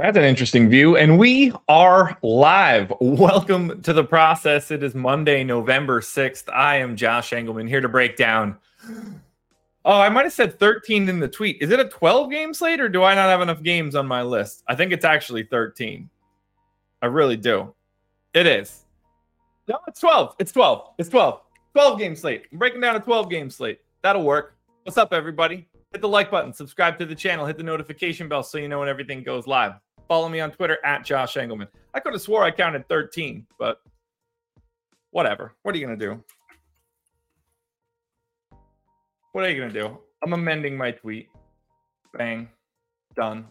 That's an interesting view. And we are live. Welcome to the process. It is Monday, November 6th. I am Josh Engleman here to break down. Oh, I might have said 13 in the tweet. Is it a 12 game slate or do I not have enough games on my list? I think it's actually 13. I really do. It is. No, it's 12. It's 12. It's 12. 12 game slate. I'm breaking down a 12 game slate. That'll work. What's up, everybody? Hit the like button, subscribe to the channel, hit the notification bell so you know when everything goes live. Follow me on Twitter at Josh Engleman. I could have swore I counted 13, but whatever. What are you going to do? What are you going to do? I'm amending my tweet. Bang. Done.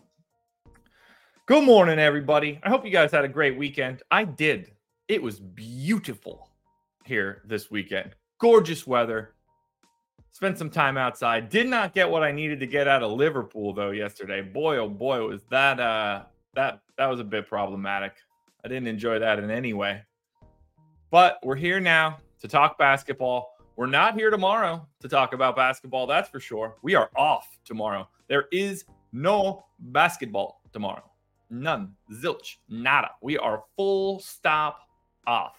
Good morning, everybody. I hope you guys had a great weekend. I did. It was beautiful here this weekend. Gorgeous weather. Spent some time outside. Did not get what I needed to get out of Liverpool though yesterday. Boy, oh boy, was that uh that that was a bit problematic. I didn't enjoy that in any way. But we're here now to talk basketball. We're not here tomorrow to talk about basketball, that's for sure. We are off tomorrow. There is no basketball tomorrow. None. Zilch. Nada. We are full stop off.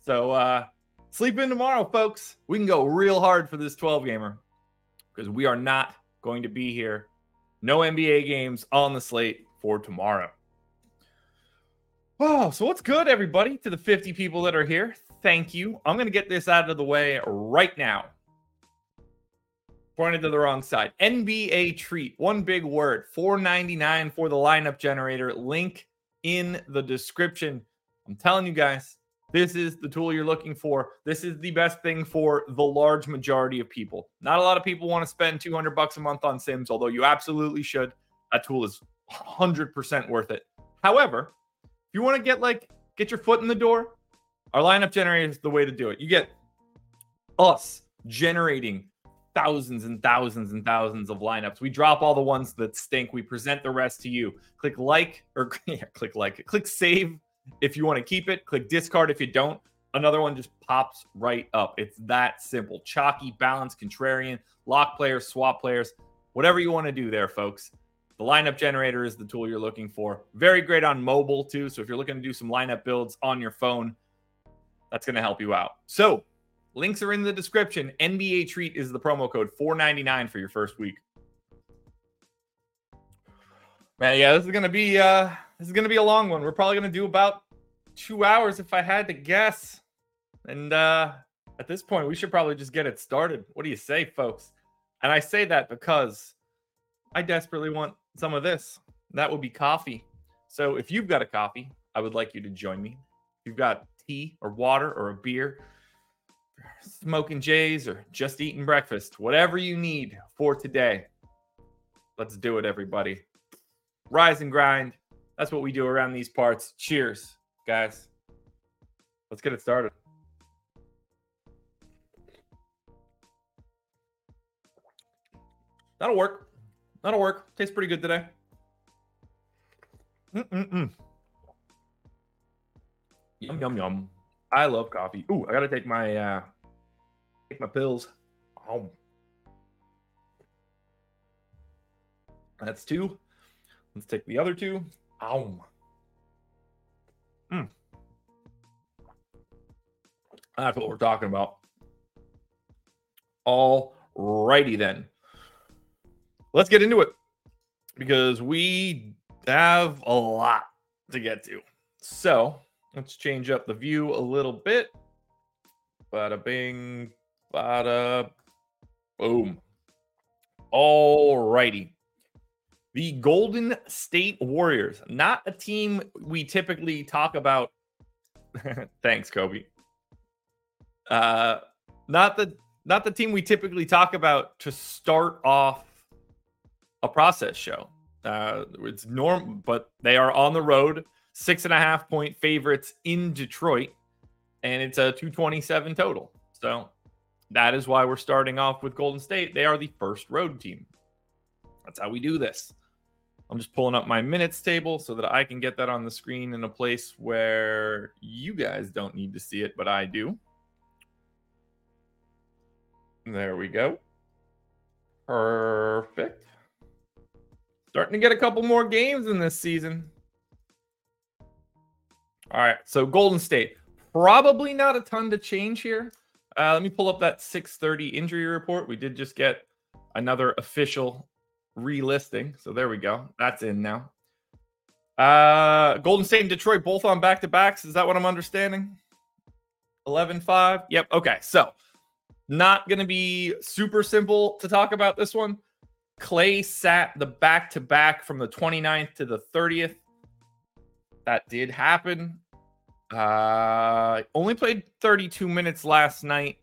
So uh sleep in tomorrow, folks. We can go real hard for this 12 gamer because we are not going to be here. No NBA games on the slate for tomorrow. Oh, so what's good, everybody? To the 50 people that are here, thank you. I'm going to get this out of the way right now. Pointed to the wrong side. NBA treat, one big word, 4.99 for the lineup generator. Link in the description. I'm telling you guys, this is the tool you're looking for. This is the best thing for the large majority of people. Not a lot of people want to spend 200 bucks a month on Sims, although you absolutely should. That tool is 100% worth it. However, if you want to get like get your foot in the door, our lineup generator is the way to do it. You get us generating thousands and thousands and thousands of lineups. We drop all the ones that stink. We present the rest to you. Click like or yeah, click like, click save if you want to keep it. Click discard if you don't. another one just pops right up. It's that simple. Chalky, balanced, contrarian, lock players, swap players, whatever you want to do there, folks. The lineup generator is the tool you're looking for. Very great on mobile, too. So if you're looking to do some lineup builds on your phone, that's going to help you out. So links are in the description. NBA Treat is the promo code 499 for your first week. Man, yeah, this is gonna be uh this is gonna be a long one. We're probably gonna do about two hours if I had to guess. And uh at this point, we should probably just get it started. What do you say, folks? And I say that because I desperately want some of this. That would be coffee. So if you've got a coffee, I would like you to join me. If you've got tea or water or a beer, smoking jays or just eating breakfast, whatever you need for today. Let's do it, everybody. Rise and grind. That's what we do around these parts. Cheers, guys. Let's get it started. That'll work. That'll work. Tastes pretty good today. Mm-mm-mm. Yum yum yum. I love coffee. Ooh, I gotta take my uh take my pills. Oh. That's two. Let's take the other two. Ow. Mm. That's what we're talking about. All righty then. Let's get into it because we have a lot to get to. So let's change up the view a little bit. Bada bing, bada boom. All righty. The Golden State Warriors, not a team we typically talk about. Thanks, Kobe. Uh, not the not the team we typically talk about to start off a process show. Uh, it's norm, but they are on the road, six and a half point favorites in Detroit, and it's a 227 total. So that is why we're starting off with Golden State. They are the first road team. That's how we do this. I'm just pulling up my minutes table so that I can get that on the screen in a place where you guys don't need to see it, but I do. There we go. Perfect. Starting to get a couple more games in this season. All right, so Golden State. Probably not a ton to change here. Uh, let me pull up that 630 injury report. We did just get another official relisting. So there we go. That's in now. Uh Golden State and Detroit both on back to backs. Is that what I'm understanding? 11 5. Yep. Okay. So not going to be super simple to talk about this one. Klay sat the back to back from the 29th to the 30th. That did happen. Uh only played 32 minutes last night.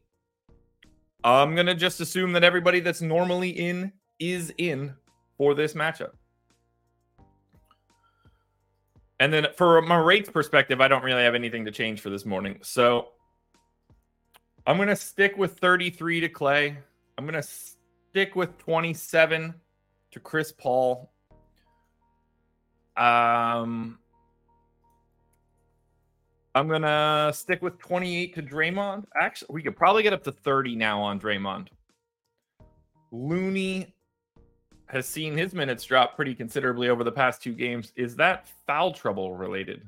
I'm going to just assume that everybody that's normally in is in for this matchup. And then for my rates perspective, I don't really have anything to change for this morning. So I'm going to stick with 33 to Klay. I'm going to stick with 27 to Chris Paul. Um, I'm to stick with 28 to Draymond. Actually, we could probably get up to 30 now on Draymond. Looney has seen his minutes drop pretty considerably over the past two games. Is that foul trouble related?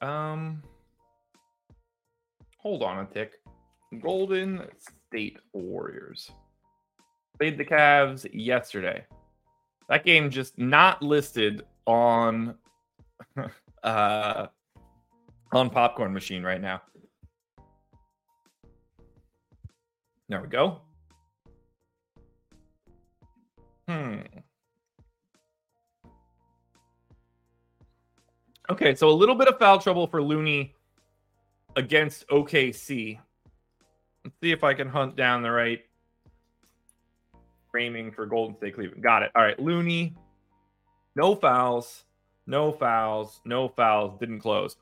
Um, hold on a tick. Golden State Warriors played the Cavs yesterday. That game just not listed on uh on popcorn machine right now. There we go. Hmm. Okay, so a little bit of foul trouble for Looney against OKC. Let's see if I can hunt down the right framing for Golden State Cleveland. Got it. All right, Looney, no fouls, no fouls, no fouls, didn't close.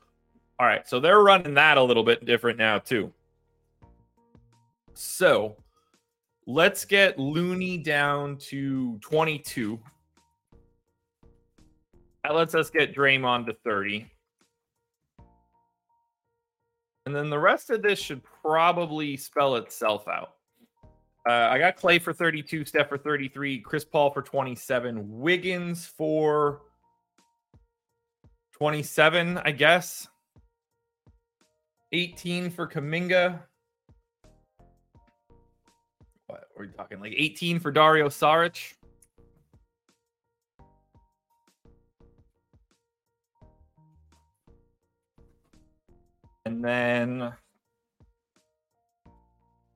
All right, so they're running that a little bit different now, too. So let's get Looney down to 22. That lets us get Draymond to 30. And then the rest of this should probably spell itself out. Uh, I got Klay for 32, Steph for 33, Chris Paul for 27, Wiggins for 27, I guess. 18 for Kuminga. What are we talking? Like 18 for Dario Saric. And then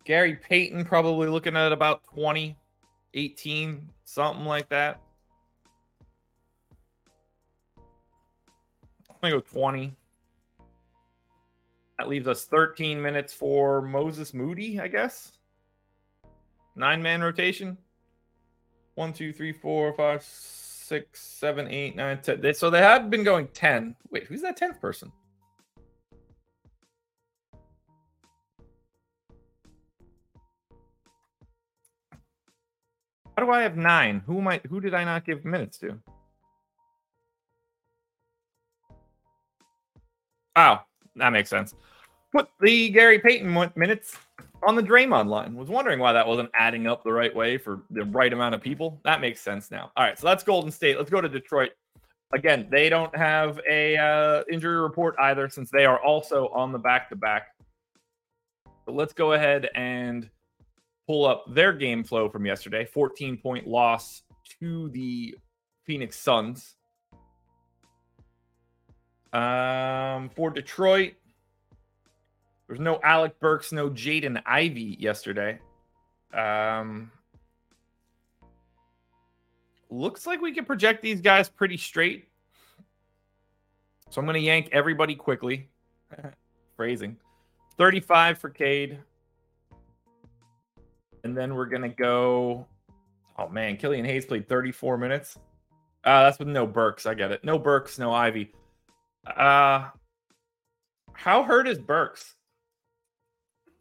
Gary Payton probably looking at about 20, 18, something like that. I'm going to go 20. That leaves us 13 minutes for Moses Moody, I guess. Nine man rotation. One, two, three, four, five, six, seven, eight, nine, ten. So they have been going 10. Wait, who's that 10th person? How do I have nine? Who am I? Who did I not give minutes to? Oh, that makes sense. Put the Gary Payton minutes on the Draymond line. Was wondering why that wasn't adding up the right way for the right amount of people. That makes sense now. All right, so that's Golden State. Let's go to Detroit. Again, they don't have a uh, injury report either, since they are also on the back to back. So let's go ahead and pull up their game flow from yesterday 14 point loss to the Phoenix Suns. Um, for Detroit, there's no Alec Burks, no Jaden Ivey yesterday. Um, looks like we can project these guys pretty straight. So I'm going to yank everybody quickly. Phrasing. 35 for Cade. And then we're gonna go. Oh man, Killian Hayes played 34 minutes. Uh, that's with no Burks. I get it. No Burks, no Ivey. Uh, how hurt is Burks?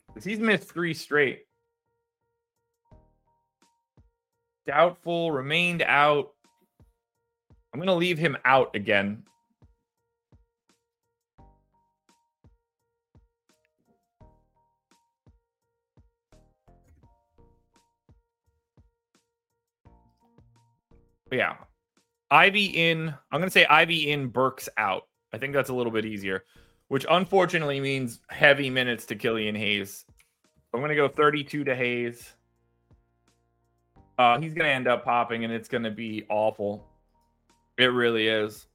Because he's missed three straight. Doubtful, remained out. I'm gonna leave him out again. Yeah. Ivey in. I'm going to say Ivey in, Burks out. I think that's a little bit easier, which unfortunately means heavy minutes to Killian Hayes. I'm going to go 32 to Hayes. Uh, he's going to end up popping, and it's going to be awful. It really is.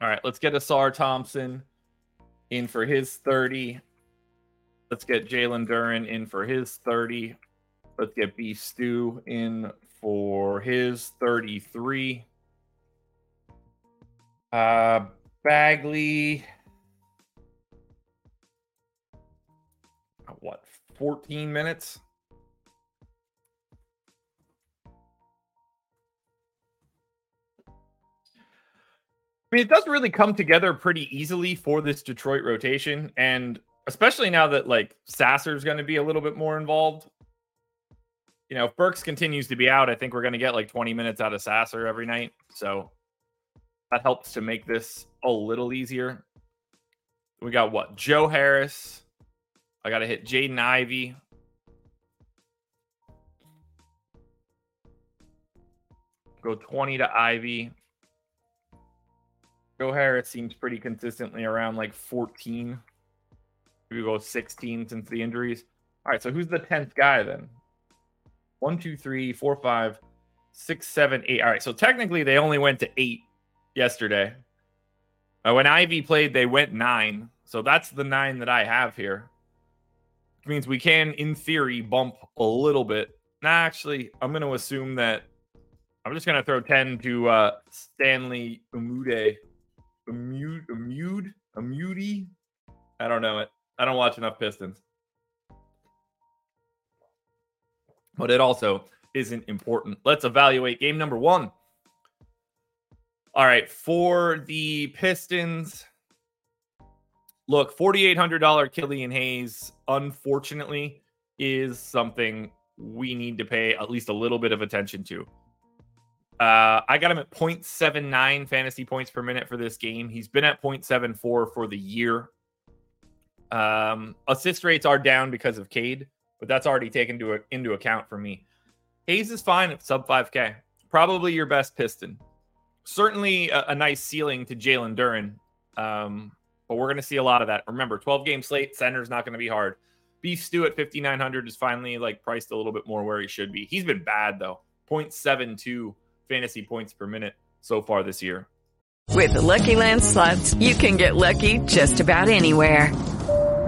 All right, let's get Ausar Thompson in for his 30. Let's get Jalen Duren in for his 30. Let's get Beef Stew in for his 33. Uh, Bagley, what, 14 minutes? I mean, it does really come together pretty easily for this Detroit rotation. And especially now that like Sasser's going to be a little bit more involved you know, if Burks continues to be out, I think we're going to get like 20 minutes out of Sasser every night. So that helps to make this a little easier. We got what? Joe Harris. I got to hit Jaden Ivey. Go 20 to Ivey. Joe Harris seems pretty consistently around like 14. We go 16 since the injuries. All right, so who's the 10th guy then? One, two, three, four, five, six, seven, eight. All right. So technically, they only went to eight yesterday. Uh, when Ivey played, they went nine. So that's the nine that I have here. Which means we can, in theory, bump a little bit. Nah, actually, I'm going to assume that I'm just going to throw 10 to uh, Stanley Umude. Umude? Umude? Umude? I don't know it. I don't watch enough Pistons. But it also isn't important. Let's evaluate game number one. All right, for the Pistons, look, $4,800 Killian Hayes, unfortunately, is something we need to pay at least a little bit of attention to. Uh, I got him at 0.79 fantasy points per minute for this game. He's been at 0.74 for the year. Um, assist rates are down because of Cade, but that's already taken to, into account for me. Hayes is fine at sub 5K. Probably your best piston. Certainly a, a nice ceiling to Jalen Duren. Um, but we're going to see a lot of that. Remember, 12 game slate, center's not going to be hard. Beef Stew at 5,900 is finally like priced a little bit more where he should be. He's been bad though. 0.72 fantasy points per minute so far this year. With the Lucky Land slots, you can get lucky just about anywhere.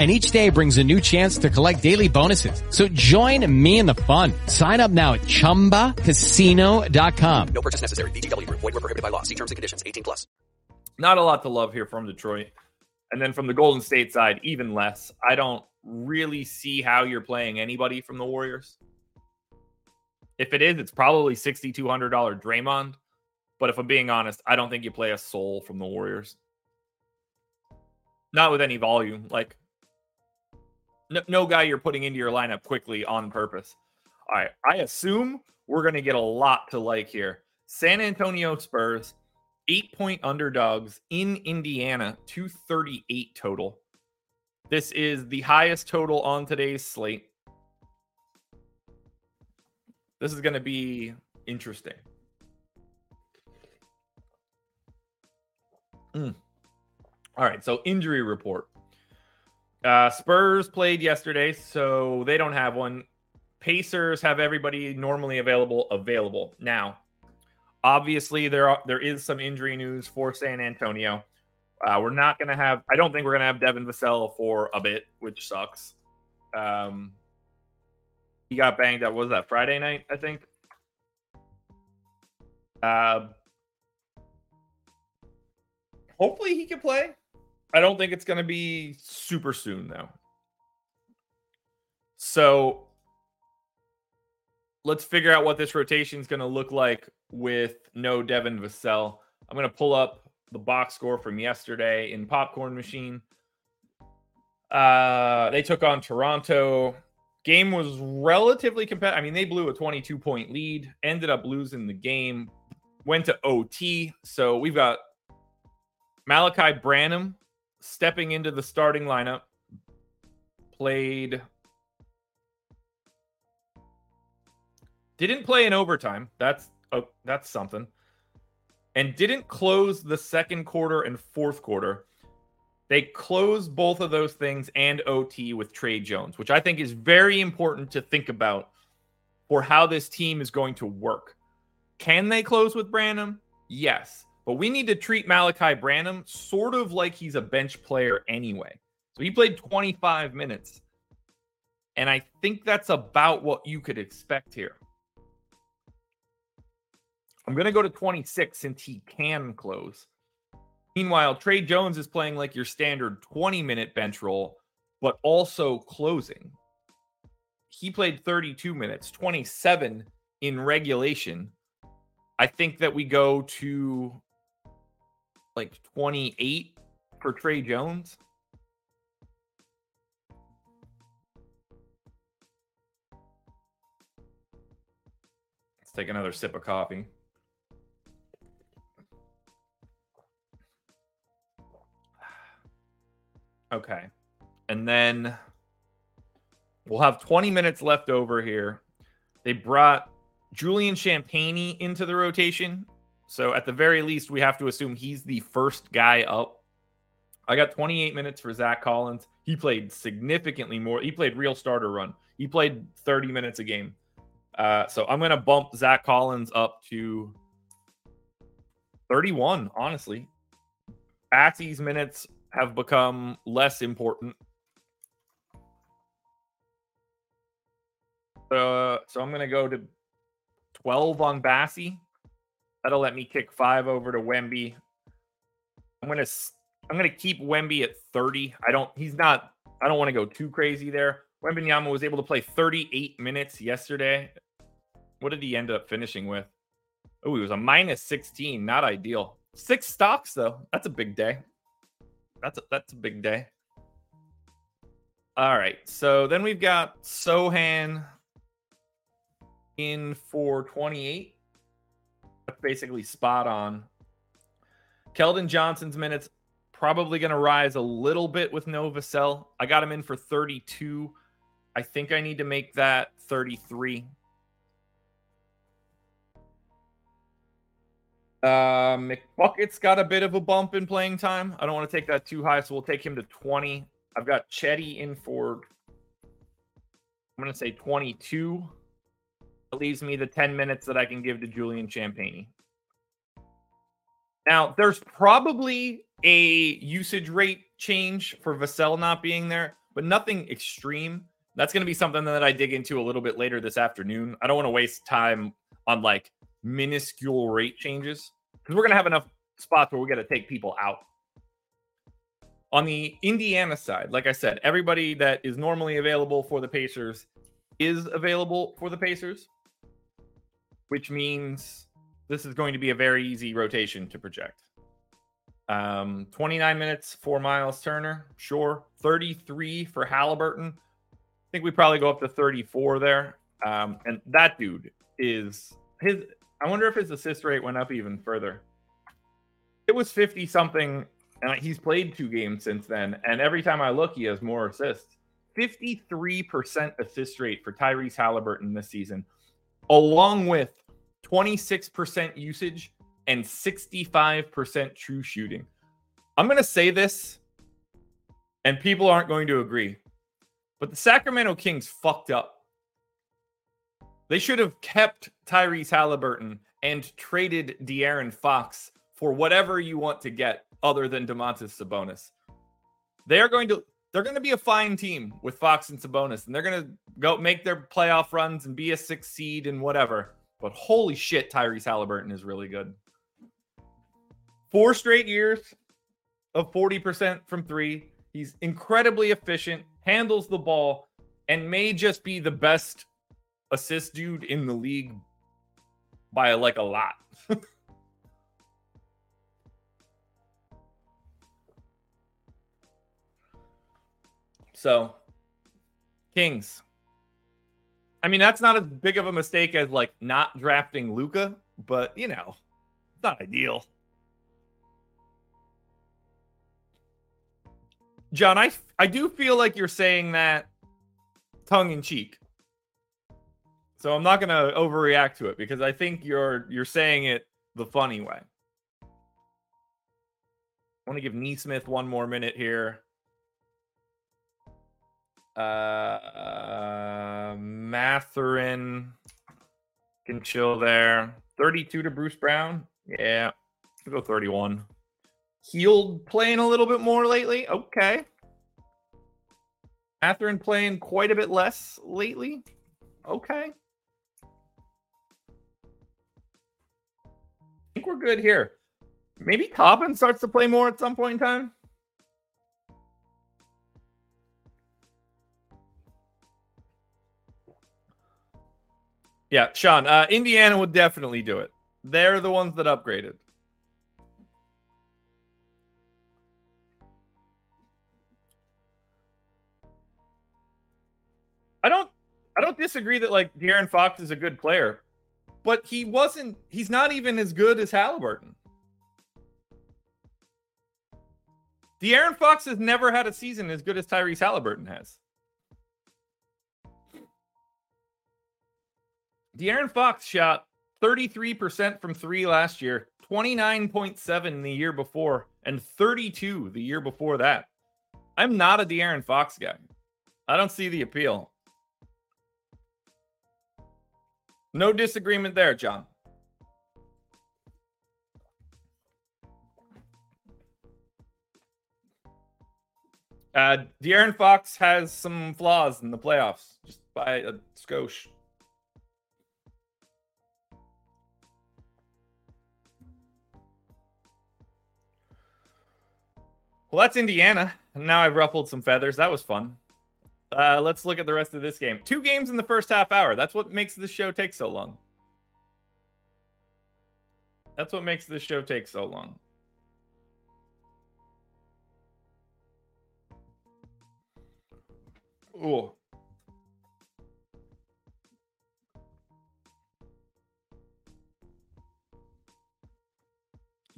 and each day brings a new chance to collect daily bonuses. So join me in the fun. Sign up now at ChumbaCasino.com. No purchase necessary. VGW. Void were prohibited by law. See terms and conditions. 18 plus. Not a lot to love here from Detroit. And then from the Golden State side, even less. I don't really see how you're playing anybody from the Warriors. If it is, it's probably $6,200 Draymond. But if I'm being honest, I don't think you play a soul from the Warriors. Not with any volume. Like, no, no guy you're putting into your lineup quickly on purpose. All right. I assume we're going to get a lot to like here. San Antonio Spurs, eight point underdogs in Indiana, 238 total. This is the highest total on today's slate. This is going to be interesting. Mm. All right. So, injury report. Uh, Spurs played yesterday, so they don't have one. Pacers have everybody normally available available now. Obviously, there are there is some injury news for San Antonio. Uh, we're not to have. I don't think we're to have Devin Vassell for a bit, which sucks. Um, he got banged up. Was that Friday night? I think. Uh, hopefully he can play. I don't think it's going to be super soon, though. So let's figure out what this rotation is going to look like with no Devin Vassell. I'm going to pull up the box score from yesterday in Popcorn Machine. Uh, they took on Toronto. Game was relatively competitive. I mean, they blew a 22 point lead, ended up losing the game, went to OT. So we've got Malaki Branham stepping into the starting lineup, played. Didn't play in overtime. That's oh, that's something. And didn't close the second quarter and fourth quarter. They closed both of those things and OT with Tre Jones, which I think is very important to think about for how this team is going to work. Can they close with Branham? Yes. But we need to treat Malaki Branham sort of like he's a bench player anyway. So he played 25 minutes. And I think that's about what you could expect here. I'm going to go to 26 since he can close. Meanwhile, Tre Jones is playing like your standard 20 minute bench role, but also closing. He played 32 minutes, 27 in regulation. I think that we go to like 28 for Tre Jones. Let's take another sip of coffee. Okay. And then we'll have 20 minutes left over here. They brought Julian Champagnie into the rotation. So at the very least, we have to assume he's the first guy up. I got 28 minutes for Zach Collins. He played significantly more. He played real starter run. He played 30 minutes a game. Uh, so I'm going to bump Zach Collins up to 31, honestly. Bassey's minutes have become less important. Uh, so I'm going to go to 12 on Bassey. That'll let me kick five over to Wemby. I'm to I'm to keep Wemby at 30. I don't he's not I don't want to go too crazy there. Wembanyama was able to play 38 minutes yesterday. What did he end up finishing with? Oh, he was a minus 16. Not ideal. Six stocks though. That's a big day. That's a, that's a big day. All right. So then we've got Sochan in for 28. Basically spot on. Keldon Johnson's minutes probably going to rise a little bit with no Vassell. I got him in for 32. I think I need to make that 33. Uh, McBucket's got a bit of a bump in playing time. I don't want to take that too high, so we'll take him to 20. I've got Chetty in for, I'm going to say 22. Leaves me the 10 minutes that I can give to Julian Champagnie. Now, there's probably a usage rate change for Vassell not being there, but nothing extreme. That's going to be something that I dig into a little bit later this afternoon. I don't want to waste time on like minuscule rate changes because we're going to have enough spots where we got to take people out. On the Indiana side, like I said, everybody that is normally available for the Pacers is available for the Pacers, which means this is going to be a very easy rotation to project. Um, 29 minutes for Miles Turner, sure. 33 for Halliburton. I think we probably go up to 34 there. Um, and that dude is his. I wonder if his assist rate went up even further. It was 50 something, and he's played two games since then. And every time I look, he has more assists. 53% assist rate for Tyrese Halliburton this season, along with 26% usage and 65% true shooting. I'm going to say this, and people aren't going to agree, but the Sacramento Kings fucked up. They should have kept Tyrese Halliburton and traded De'Aaron Fox for whatever you want to get other than Domantas Sabonis. They are going to they're going to be a fine team with Fox and Sabonis, and they're going to go make their playoff runs and be a six seed and whatever. But holy shit, Tyrese Halliburton is really good. Four straight years of 40% from three. He's incredibly efficient, handles the ball, and may just be the best assist dude in the league by like a lot. so, Kings. I mean, that's not as big of a mistake as like not drafting Luka, but you know, it's not ideal. John, I I do feel like you're saying that tongue in cheek. So I'm not to overreact to it because I think you're you're saying it the funny way. I want to give Nesmith one more minute here. Uh, Mathurin can chill there. 32 to Bruce Brown. Yeah, we'll go 31. Hield playing a little bit more lately. Okay. Mathurin playing quite a bit less lately. Okay. I think we're good here. Maybe Toppin starts to play more at some point in time. Yeah, Sean, uh, Indiana would definitely do it. They're the ones that upgraded. I don't I don't disagree that like De'Aaron Fox is a good player, but he wasn't he's not even as good as Halliburton. De'Aaron Fox has never had a season as good as Tyrese Halliburton has. De'Aaron Fox shot 33% from three last year, 29.7 the year before, and 32 the year before that. I'm not a De'Aaron Fox guy. I don't see the appeal. No disagreement there, John. Uh, De'Aaron Fox has some flaws in the playoffs, just by a skosh. Well, that's Indiana. Now I've ruffled some feathers. That was fun. Uh, let's look at the rest of this game. Two games in the first half hour. That's what makes this show take so long. That's what makes this show take so long. Ooh.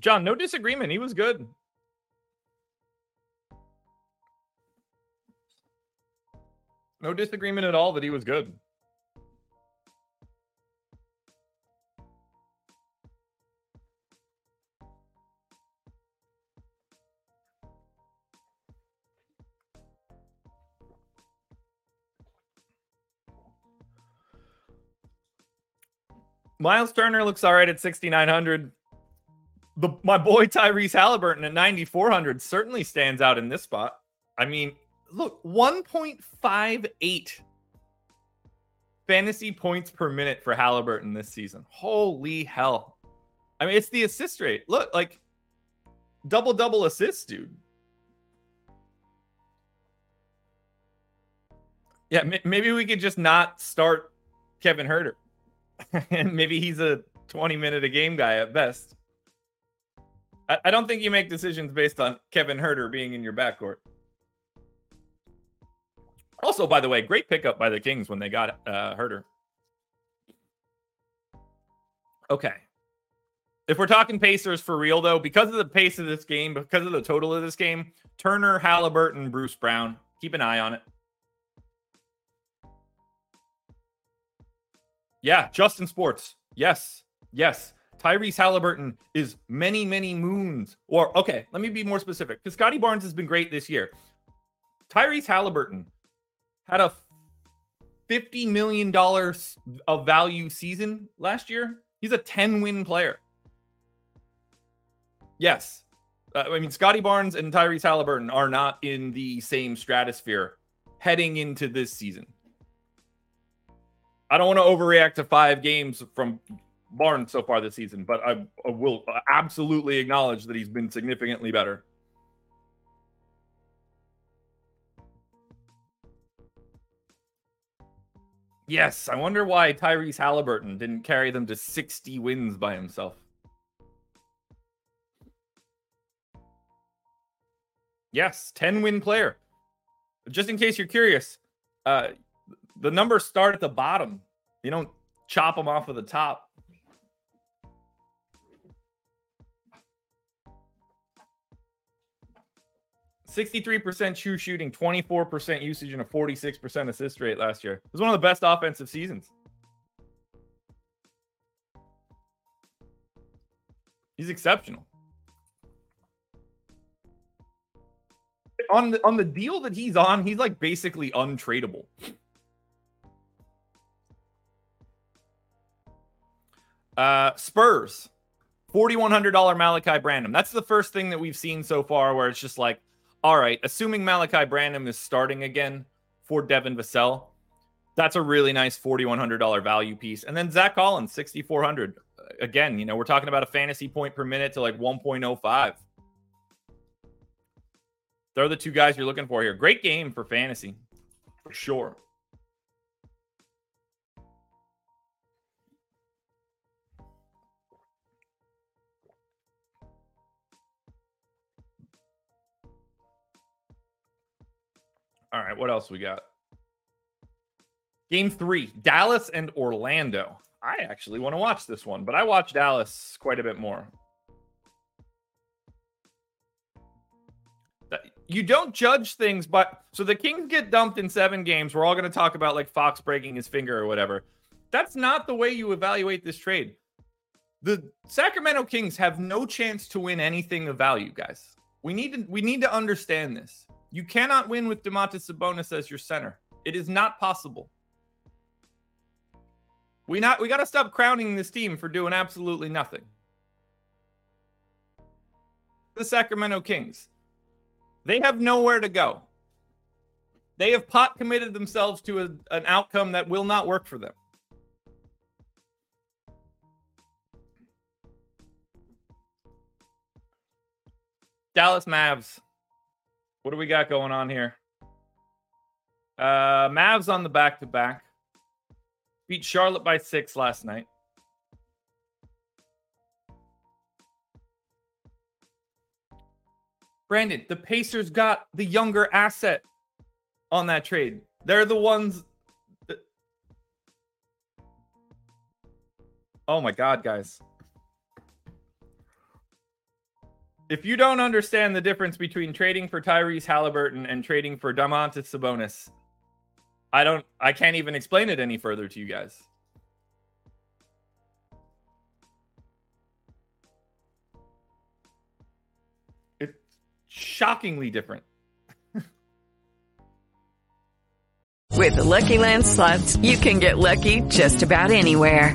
John, no disagreement. He was good. No disagreement at all that he was good. Miles Turner looks all right at 6,900. The, my boy Tyrese Halliburton at 9,400 certainly stands out in this spot. I mean, look, 1.58 fantasy points per minute for Halliburton this season. Holy hell. I mean, it's the assist rate. Look, like double double assists, dude. Yeah, maybe we could just not start Kevin Huerter. and maybe he's a 20 minute a game guy at best. I, I don't think you make decisions based on Kevin Huerter being in your backcourt. Also, by the way, great pickup by the Kings when they got uh, Huerter. Okay. If we're talking Pacers for real, though, because of the pace of this game, because of the total of this game, Turner, Halliburton, Bruce Brown, keep an eye on it. Yeah, Justin Sports. Yes, yes. Tyrese Halliburton is many, many moons. Or, okay, let me be more specific because Scottie Barnes has been great this year. Tyrese Halliburton had a $50 million of value season last year. He's a 10 win player. Yes. Uh, I mean, Scottie Barnes and Tyrese Halliburton are not in the same stratosphere heading into this season. I don't want to overreact to five games from Barnes so far this season, but I, I will absolutely acknowledge that he's been significantly better. Yes, I wonder why Tyrese Halliburton didn't carry them to 60 wins by himself. Yes, 10 win player. Just in case you're curious, uh, the numbers start at the bottom. You don't chop them off of the top. 63% true shooting, 24% usage, and a 46% assist rate last year. It was one of the best offensive seasons. He's exceptional. On the on the deal that he's on, he's like basically untradeable. Uh Spurs. $4,100 Malaki Branham. That's the first thing that we've seen so far where it's just like, all right, assuming Malaki Branham is starting again for Devin Vassell, that's a really nice $4,100 value piece. And then Zach Collins, 6,400. Again, you know, we're talking about a fantasy point per minute to like 1.05. They're the two guys you're looking for here. Great game for fantasy, for sure. All right, what else we got? Game three, Dallas and Orlando. I actually want to watch this one, but I watch Dallas quite a bit more. You don't judge things, but so the Kings get dumped in seven games. We're all going to talk about like Fox breaking his finger or whatever. That's not the way you evaluate this trade. The Sacramento Kings have no chance to win anything of value, guys. We need to we need to understand this. You cannot win with Domantas Sabonis as your center. It is not possible. We not we got to stop crowning this team for doing absolutely nothing. The Sacramento Kings. They have nowhere to go. They have pot committed themselves to a, an outcome that will not work for them. Dallas Mavs. What do we got going on here? Uh Mavs on the back to back. Beat Charlotte by six last night. Brandon, the Pacers got the younger asset on that trade. They're the ones. That... Oh my God, guys. If you don't understand the difference between trading for Tyrese Halliburton and trading for Domantas Sabonis, I don't I can't even explain it any further to you guys. It's shockingly different. With the Lucky Land slots, you can get lucky just about anywhere.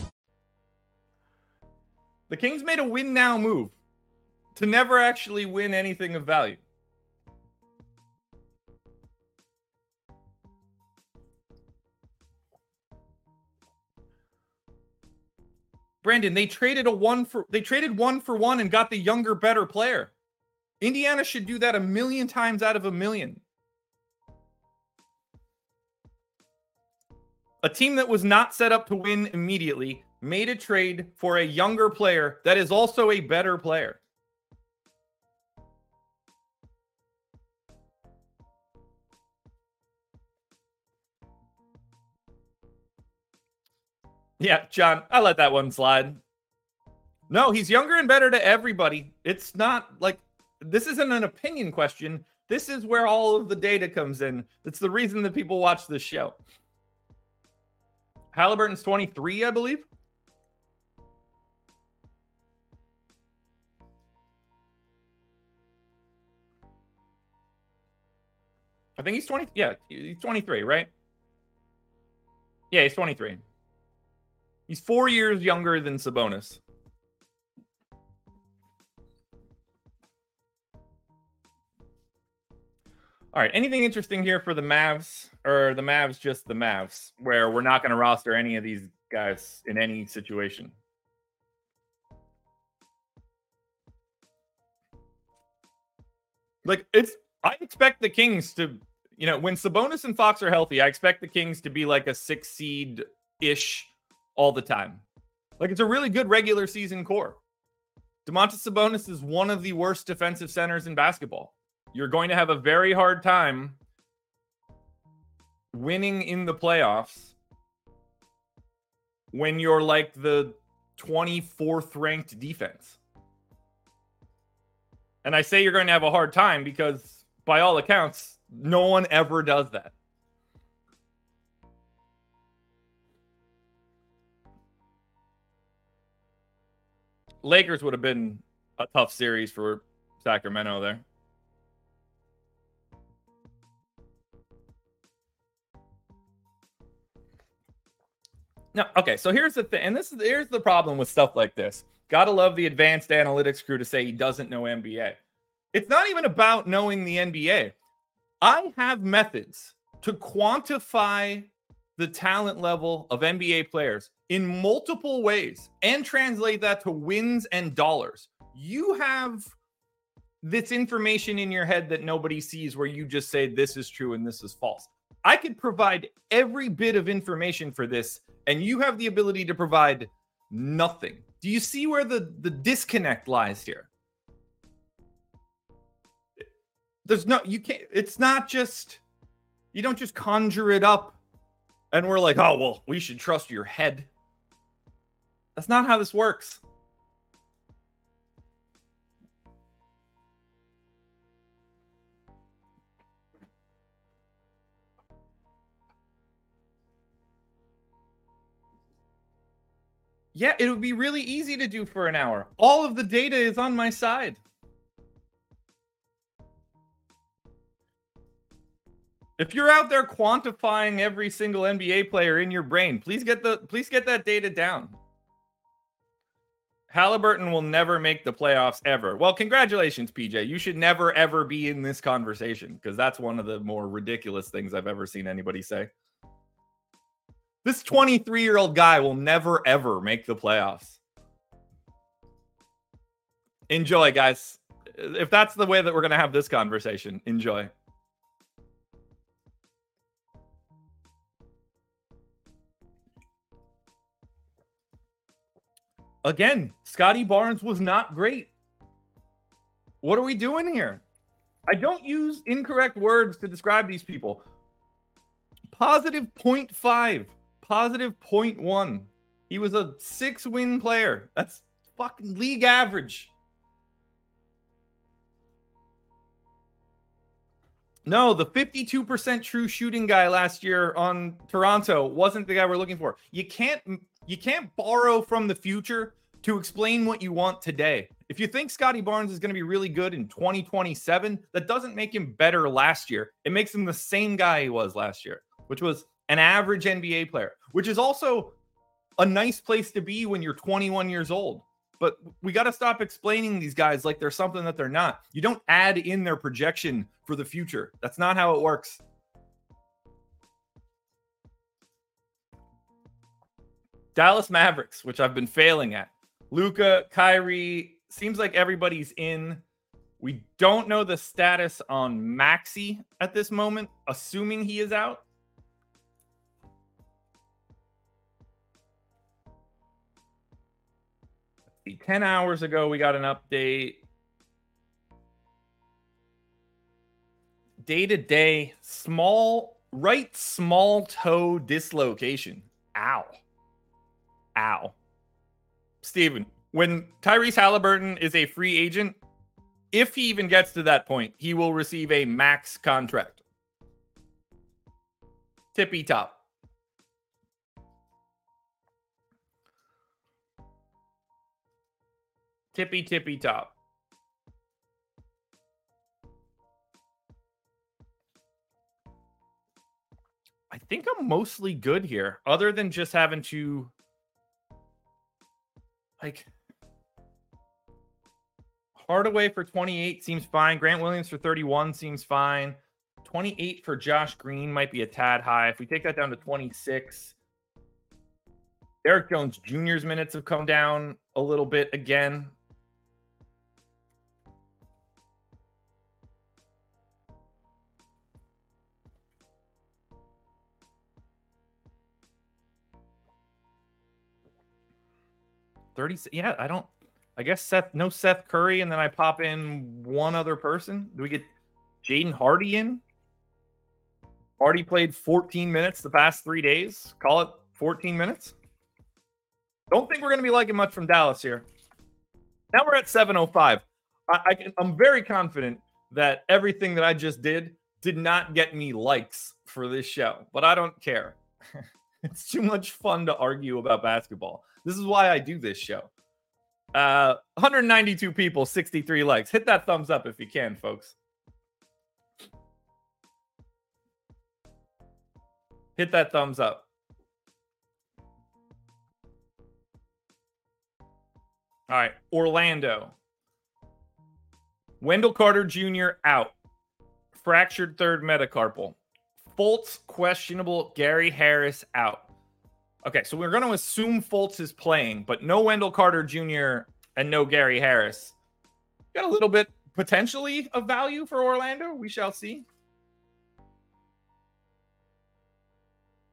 The Kings made a win now move to never actually win anything of value. Brandon, they traded a one for they traded one for one and got the younger, better player. Indiana should do that a million times out of a million. A team that was not set up to win immediately made a trade for a younger player that is also a better player. Yeah, John, I let that one slide. No, he's younger and better to everybody. It's not like this isn't an opinion question. This is where all of the data comes in. It's the reason that people watch this show. Halliburton's 23, I believe. I think he's 20. Yeah, he's 23, right? Yeah, he's 23. He's four years younger than Sabonis. All right. Anything interesting here for the Mavs or the Mavs just the Mavs, where we're not going to roster any of these guys in any situation? Like it's I expect the Kings to, you know, when Sabonis and Fox are healthy, I expect the Kings to be like a six seed ish all the time. Like it's a really good regular season core. Domantas Sabonis is one of the worst defensive centers in basketball. You're going to have a very hard time winning in the playoffs when you're like the 24th ranked defense. And I say you're going to have a hard time because, by all accounts, no one ever does that. Lakers would have been a tough series for Sacramento there. No, okay. So here's the thing, and this is here's the problem with stuff like this. Gotta love the advanced analytics crew to say he doesn't know NBA. It's not even about knowing the NBA. I have methods to quantify the talent level of NBA players in multiple ways and translate that to wins and dollars, you have this information in your head that nobody sees where you just say this is true and this is false. I could provide every bit of information for this, and you have the ability to provide nothing. Do you see where the, the disconnect lies here? There's no, you can't, it's not just, you don't just conjure it up and we're like, oh, well, we should trust your head. That's not how this works. Yeah, it would be really easy to do for an hour. All of the data is on my side. If you're out there quantifying every single NBA player in your brain, please get the please get that data down. Halliburton will never make the playoffs ever. Well, congratulations, PJ. You should never ever be in this conversation because that's one of the more ridiculous things I've ever seen anybody say. This 23 year old guy will never, ever make the playoffs. Enjoy, guys. If that's the way that we're going to have this conversation, enjoy. Again, Scottie Barnes was not great. What are we doing here? I don't use incorrect words to describe these people. Positive 0.5 positive 0.1. He was a six win player. That's fucking league average. No, the 52% true shooting guy last year on Toronto wasn't the guy we're looking for. You can't you can't borrow from the future to explain what you want today. If you think Scottie Barnes is going to be really good in 2027, that doesn't make him better last year. It makes him the same guy he was last year, which was an average NBA player, which is also a nice place to be when you're 21 years old. But we got to stop explaining these guys like they're something that they're not. You don't add in their projection for the future. That's not how it works. Dallas Mavericks, which I've been failing at. Luka, Kyrie, seems like everybody's in. We don't know the status on Maxi at this moment, assuming he is out. 10 hours ago, we got an update. Day to day, small, right small toe dislocation. Ow. Ow. Steven, when Tyrese Halliburton is a free agent, if he even gets to that point, he will receive a max contract. Tippy top. Tippy tippy top. I think I'm mostly good here, other than just having to like Hardaway for 28 seems fine. Grant Williams for 31 seems fine. 28 for Josh Green might be a tad high. If we take that down to 26, Derrick Jones Jr.'s minutes have come down a little bit again. Thirty. Yeah, I don't. I guess Seth. No Seth Curry, and then I pop in one other person. Do we get Jaden Hardy in? Hardy played 14 minutes the past three days. Call it 14 minutes. Don't think we're going to be liking much from Dallas here. Now we're at 705. I, I I'm very confident that everything that I just did did not get me likes for this show, but I don't care. it's too much fun to argue about basketball. This is why I do this show. Uh, 192 people, 63 likes. Hit that thumbs up if you can, folks. Hit that thumbs up. All right, Orlando. Wendell Carter Jr. out. Fractured third metacarpal. Fultz questionable. Gary Harris out. Okay, so we're going to assume Fultz is playing, but no Wendell Carter Jr. and no Gary Harris. Got a little bit potentially of value for Orlando. We shall see.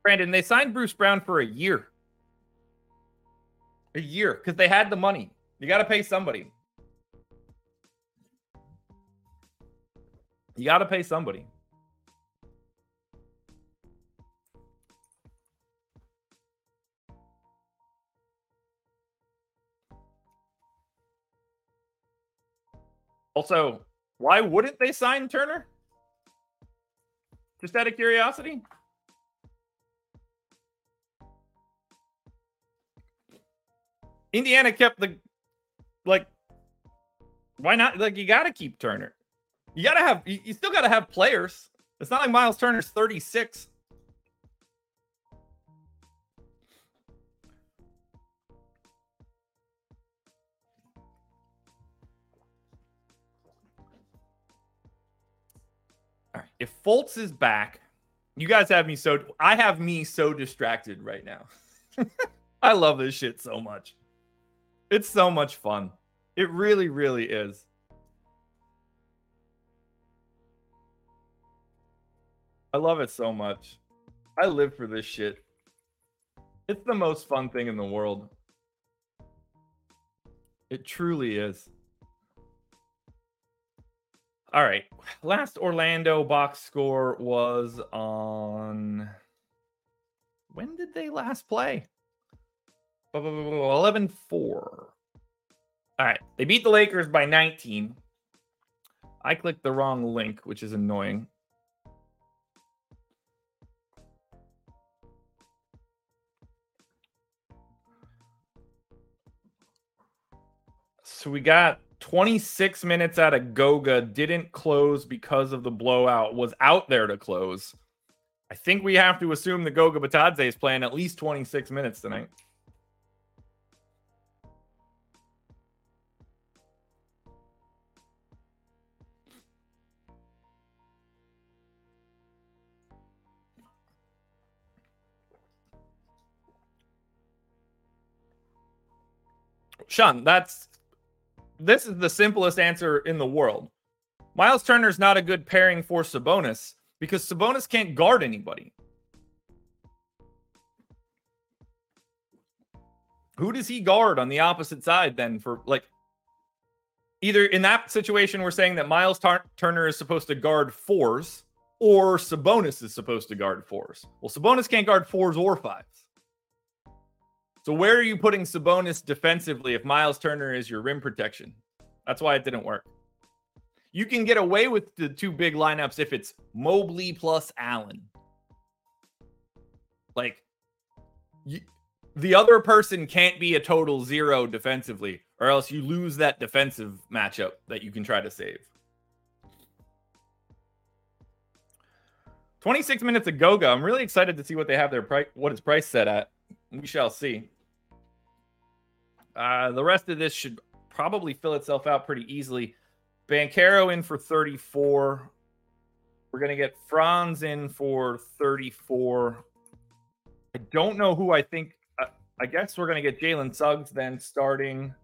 Brandon, they signed Bruce Brown for a year. A year because they had the money. You got to pay somebody. You got to pay somebody. Also, why wouldn't they sign Turner? Just out of curiosity. Indiana kept the like why not like you got to keep Turner. You got to have you, still got to have players. It's not like Miles Turner's 36. If Fultz is back, you guys have me so I have me so distracted right now. I love this shit so much. It's so much fun. It really, really is. I love it so much. I live for this shit. It's the most fun thing in the world. It truly is. All right. Last Orlando box score was on. When did they last play? 11 4. All right. They beat the Lakers by 19. I clicked the wrong link, which is annoying. So we got 26 minutes out of Goga, didn't close because of the blowout, was out there to close. I think we have to assume that Goga Bitadze is playing at least 26 minutes tonight. Sean, that's this is the simplest answer in the world. Miles Turner is not a good pairing for Sabonis because Sabonis can't guard anybody. Who does he guard on the opposite side then for like either in that situation we're saying that Miles Tar- Turner is supposed to guard fours or Sabonis is supposed to guard fours. Well, Sabonis can't guard fours or fives. So where are you putting Sabonis defensively if Miles Turner is your rim protection? That's why it didn't work. You can get away with the two big lineups if it's Mobley plus Allen. Like you, the other person can't be a total zero defensively, or else you lose that defensive matchup that you can try to save. 26 minutes of Goga. I'm really excited to see what they have their price, what is price set at. We shall see. Uh, the rest of this should probably fill itself out pretty easily. Banchero in for 34. We're going to get Franz in for 34. I don't know who I think. Uh, I guess we're going to get Jalen Suggs then starting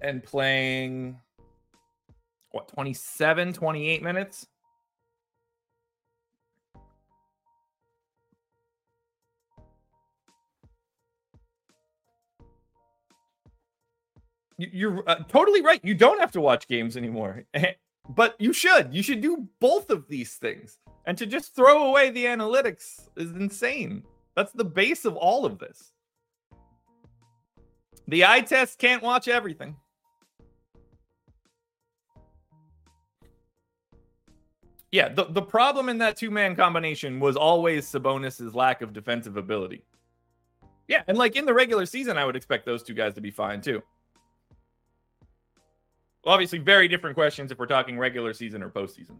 and playing, what, 27, 28 minutes? You're uh, totally right. You don't have to watch games anymore, but you should. You should do both of these things. And to just throw away the analytics is insane. That's the base of all of this. The eye test can't watch everything. Yeah, the, the problem in that two man combination was always Sabonis's lack of defensive ability. Yeah, and like in the regular season, I would expect those two guys to be fine too. Obviously, very different questions if we're talking regular season or postseason.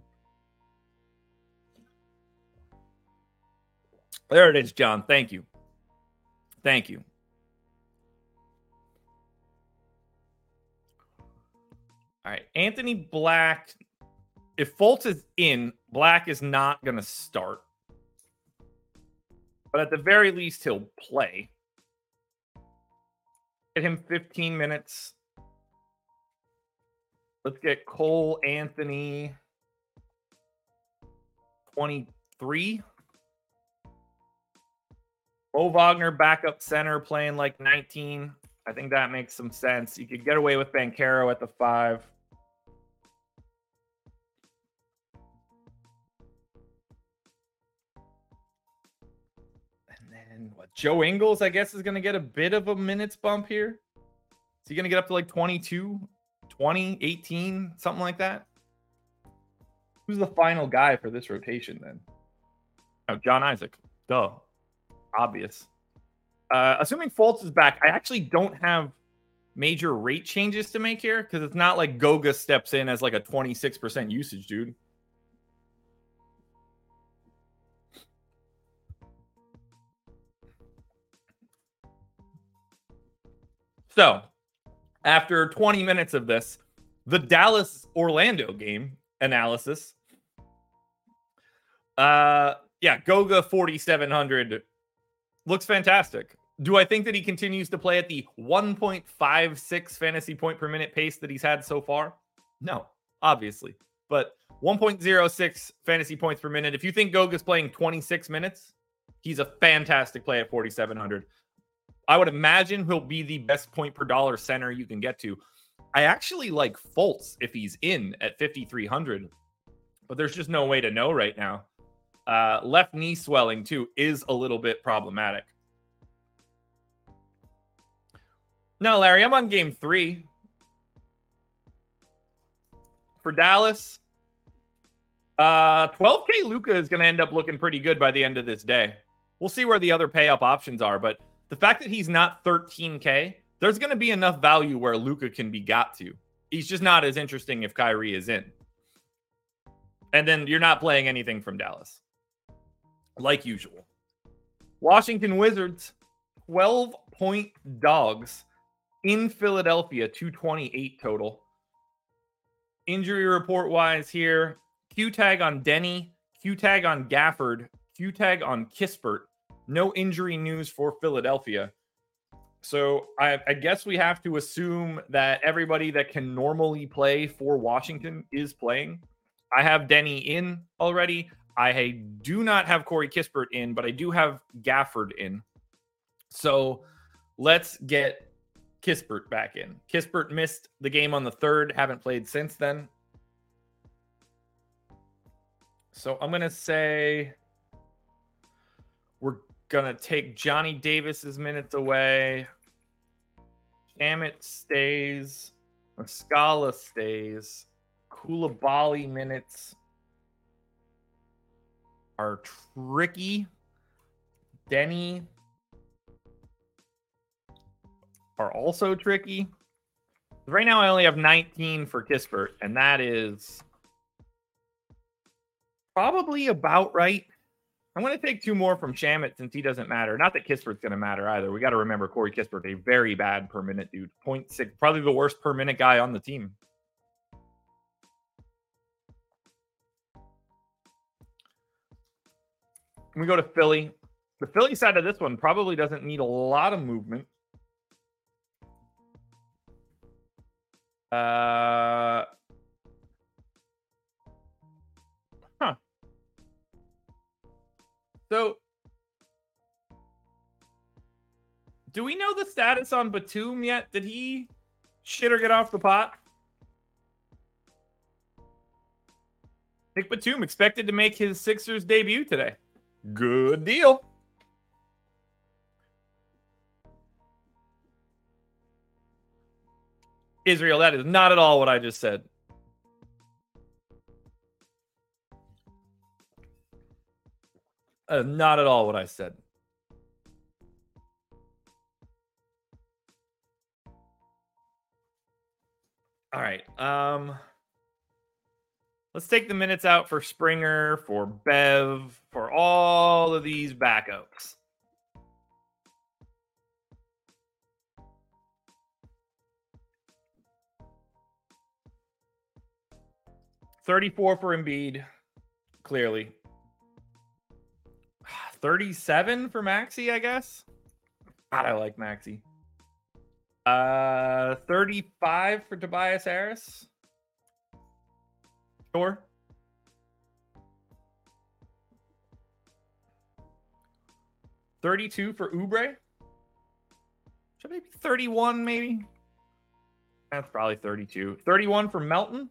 There it is, John. Thank you. Thank you. All right. Anthony Black. If Fultz is in, Black is not going to start. but at the very least, he'll play. Get him 15 minutes. Let's get Cole Anthony 23. Mo Wagner backup center playing like 19. I think that makes some sense. You could get away with Banchero at the five. And then what? Joe Ingles, I guess, is going to get a bit of a minutes bump here. Is he going to get up to like 22, 20, 18, something like that? Who's the final guy for this rotation then? Oh, John Isaac. Duh. Obvious. Uh, assuming Fultz is back, I actually don't have major rate changes to make here because it's not like Goga steps in as like a 26% usage dude. So, after 20 minutes of this, the Dallas Orlando game analysis. Uh yeah, Goga 4700 looks fantastic. Do I think that he continues to play at the 1.56 fantasy point per minute pace that he's had so far? No, obviously. But 1.06 fantasy points per minute. If you think Goga's playing 26 minutes, he's a fantastic play at 4700. I would imagine he'll be the best point per dollar center you can get to. I actually like Fultz if he's in at 5,300, but there's just no way to know right now. Uh, left knee swelling, too, is a little bit problematic. No, Larry, I'm on game three. For Dallas, uh, 12K Luka is going to end up looking pretty good by the end of this day. We'll see where the other pay up options are, but the fact that he's not 13K, there's going to be enough value where Luka can be got to. He's just not as interesting if Kyrie is in. And then you're not playing anything from Dallas, like usual. Washington Wizards, 12 point dogs in Philadelphia, 228 total. Injury report wise here Q tag on Deni, Q tag on Gafford, Q tag on Kispert. No injury news for Philadelphia. So I, I, guess we have to assume that everybody that can normally play for Washington is playing. I have Deni in already. I do not have Corey Kispert in, but I do have Gafford in. So let's get Kispert back in. Kispert missed the game on the third, haven't played since then. So I'm going to say to take Johnny Davis's minutes away. Shamet stays. Muscala stays. Coulibaly minutes are tricky. Deni are also tricky. Right now, I only have 19 for Kispert, and that is probably about right. I'm going to take two more from Shamet since he doesn't matter. Not that Kispert's going to matter either. We got to remember Corey Kispert, a very bad per minute dude. 0.6, probably the worst per minute guy on the team. we go to Philly. The Philly side of this one probably doesn't need a lot of movement. Uh, So, do we know the status on Batum yet? Did he shit or get off the pot? Nick Batum expected to make his Sixers debut today. Good deal. Israel, that is not at all what I just said. Uh, not at all what I said. All right. Um let's take the minutes out for Springer, for Bev, for all of these backups. Thirty-four for Embiid, clearly. 37 for Maxey, I guess. God, I like Maxey. Uh, 35 for Tobias Harris. Sure. Thirty-two for Oubre. Should maybe thirty-one, maybe. That's probably thirty-two. Thirty-one for Melton.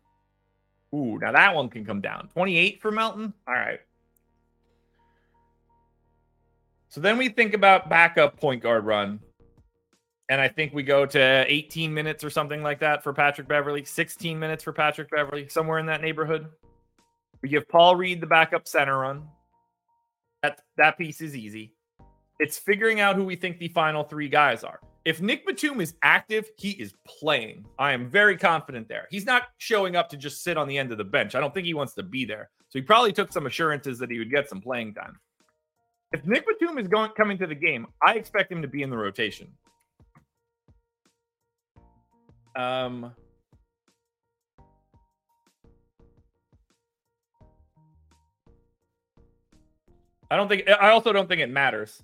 Ooh, now that one can come down. Twenty-eight for Melton. All right. So then we think about backup point guard run. And I think we go to 18 minutes or something like that for Patrick Beverley, 16 minutes for Patrick Beverley, somewhere in that neighborhood. We give Paul Reed the backup center run. That that piece is easy. It's figuring out who we think the final three guys are. If Nick Batum is active, he is playing. I am very confident there. He's not showing up to just sit on the end of the bench. I don't think he wants to be there. So he probably took some assurances that he would get some playing time. If Nick Batum is going coming to the game, I expect him to be in the rotation. Um, I don't think. I also don't think it matters.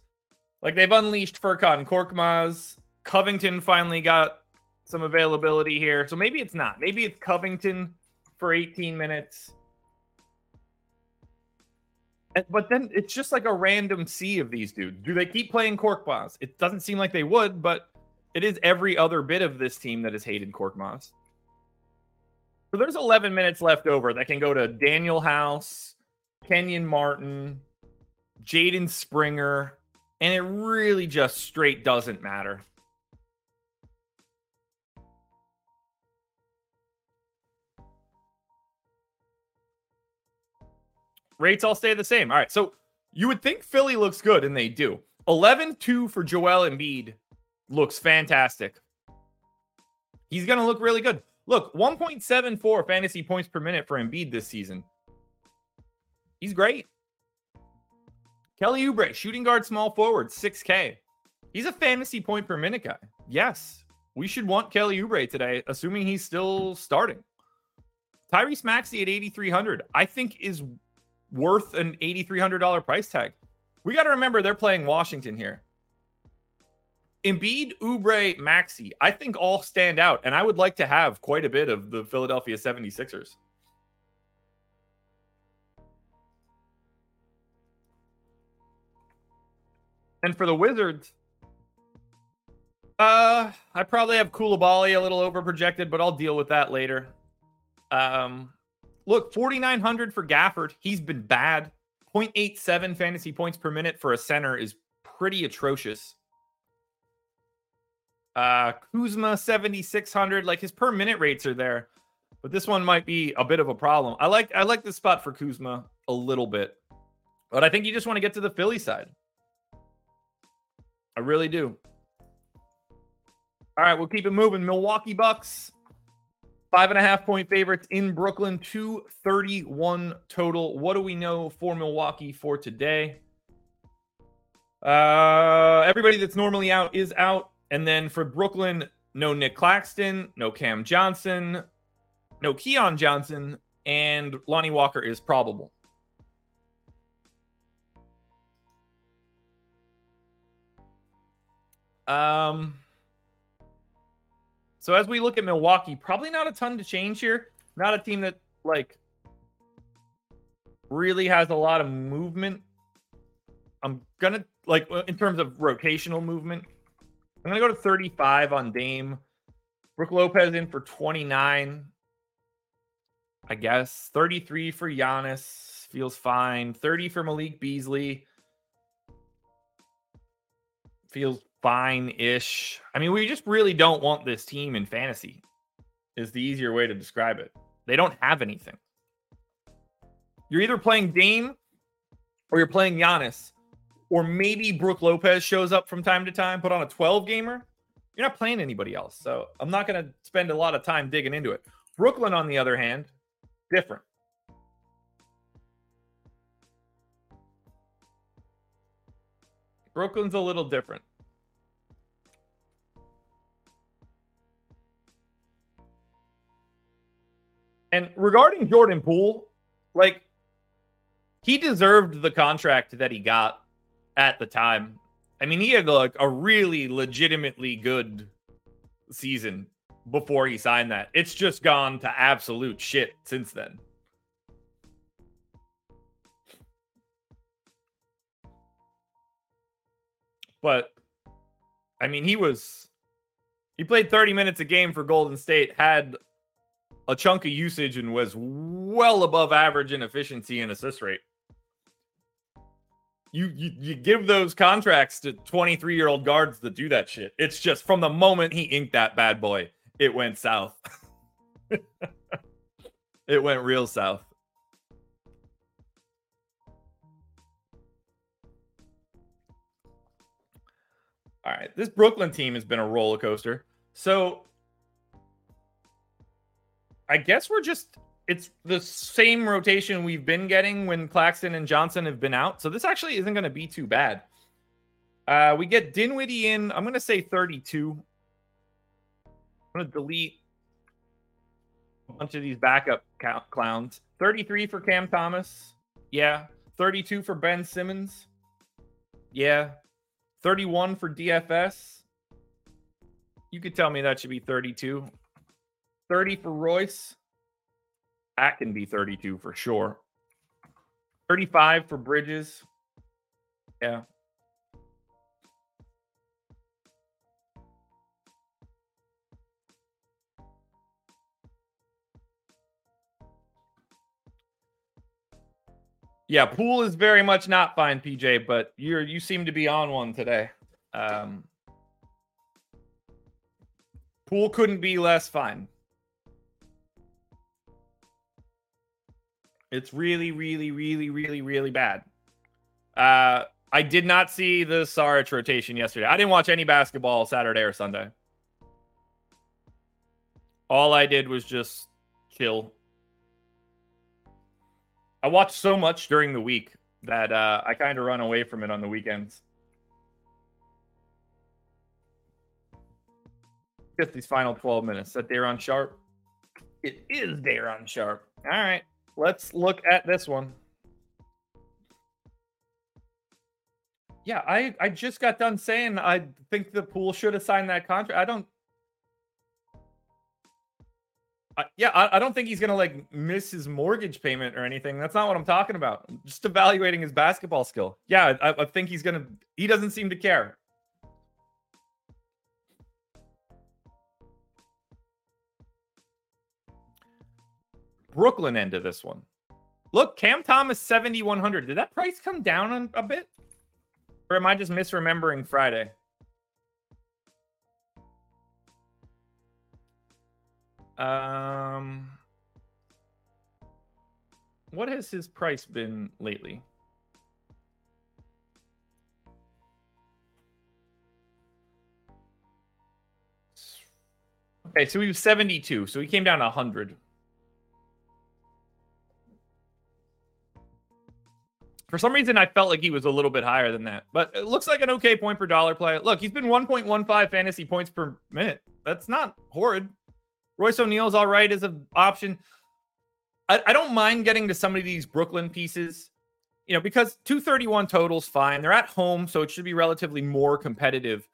Like they've unleashed Furkan Korkmaz. Covington finally got some availability here, so maybe it's not. Maybe it's Covington for 18 minutes. But then it's just like a random sea of these dudes. Do they keep playing Korkmaz? It doesn't seem like they would, but it is every other bit of this team that has hated Korkmaz. So there's 11 minutes left over that can go to Danuel House, Kenyon Martin, Jaden Springer, and it really just straight doesn't matter. Rates all stay the same. All right. So you would think Philly looks good, and they do. 11 2 for Joel Embiid looks fantastic. He's going to look really good. Look, 1.74 fantasy points per minute for Embiid this season. He's great. Kelly Oubre, shooting guard, small forward, 6K. He's a fantasy point per minute guy. Yes, we should want Kelly Oubre today, assuming he's still starting. Tyrese Maxey at 8,300, I think is worth an $8,300 price tag. We got to remember they're playing Washington here. Embiid, Oubre, Maxey, I think all stand out, and I would like to have quite a bit of the Philadelphia 76ers. And for the Wizards, uh, I probably have Coulibaly a little over projected, but I'll deal with that later. Um, look, 4,900 for Gafford. He's been bad. 0.87 fantasy points per minute for a center is pretty atrocious. Uh, Kuzma 7600, like his per minute rates are there, but this one might be a bit of a problem. I like I like the spot for Kuzma a little bit, but I think you just want to get to the Philly side. I really do. All right, we'll keep it moving. Milwaukee Bucks, five and a half point favorites in Brooklyn, 231 total. What do we know for Milwaukee for today? Uh, everybody that's normally out is out. And then for Brooklyn, no Nick Claxton, no Cam Johnson, no Keon Johnson, and Lonnie Walker is probable. Um, so as we look at Milwaukee, probably not a ton to change here. Not a team that like really has a lot of movement. I'm gonna like uh, in terms of rotational movement. I'm gonna go to 35 on Dame. Brook Lopez in for 29. I guess 33 for Giannis feels fine. 30 for Malik Beasley feels fine-ish. I mean, we just really don't want this team in fantasy. Is the easier way to describe it. They don't have anything. You're either playing Dame or you're playing Giannis or maybe Brook Lopez shows up from time to time, but on a 12 gamer, you're not playing anybody else. So I'm not going to spend a lot of time digging into it. Brooklyn, on the other hand, different. Brooklyn's a little different. And regarding Jordan Poole, like he deserved the contract that he got at the time. I mean, he had like a really legitimately good season before he signed that. It's just gone to absolute shit since then. But I mean, he was he played 30 minutes a game for Golden State, had a chunk of usage and was well above average in efficiency and assist rate. You, you you give those contracts to 23 year old guards to do that shit. It's just from the moment he inked that bad boy, it went south. it went real south. All right, this Brooklyn team has been a roller coaster. So I guess we're just it's the same rotation we've been getting when Claxton and Johnson have been out. So this actually isn't going to be too bad. Uh, we get Dinwiddie in. I'm going to say 32. I'm going to delete a bunch of these backup clowns. 33 for Cam Thomas. Yeah. 32 for Ben Simmons. Yeah. 31 for DFS. You could tell me that should be 32. 30 for Royce. That can be 32 for sure. 35 for Bridges. Yeah. Yeah, Poole is very much not fine, PJ, but you're you seem to be on one today. Um, Poole couldn't be less fine. It's really, really, really, really, really bad. Uh, I did not see the Saric rotation yesterday. I didn't watch any basketball Saturday or Sunday. All I did was just chill. I watched so much during the week that uh, I kind of run away from it on the weekends. Just these final 12 minutes. That Day'Ron Sharpe. It is Day'Ron Sharpe. All right let's look at this one. Yeah, I I just got done saying I think the pool should have signed that contract. I don't. I, yeah, I, I don't think he's gonna like miss his mortgage payment or anything. That's not what I'm talking about. I'm just evaluating his basketball skill. Yeah, I, I think he's gonna. He doesn't seem to care. Brooklyn end of this one. Look, Cam Thomas 7,100. Did that price come down a bit? Or am I just misremembering Friday? Um, what has his price been lately? Okay, so he was 72. So he came down 100. For some reason, I felt like he was a little bit higher than that, but it looks like an okay point per dollar play. Look, he's been 1.15 fantasy points per minute. That's not horrid. Royce O'Neale's all right as an option. I, I don't mind getting to some of these Brooklyn pieces, you know, because 231 totals fine. They're at home, so it should be relatively more competitive.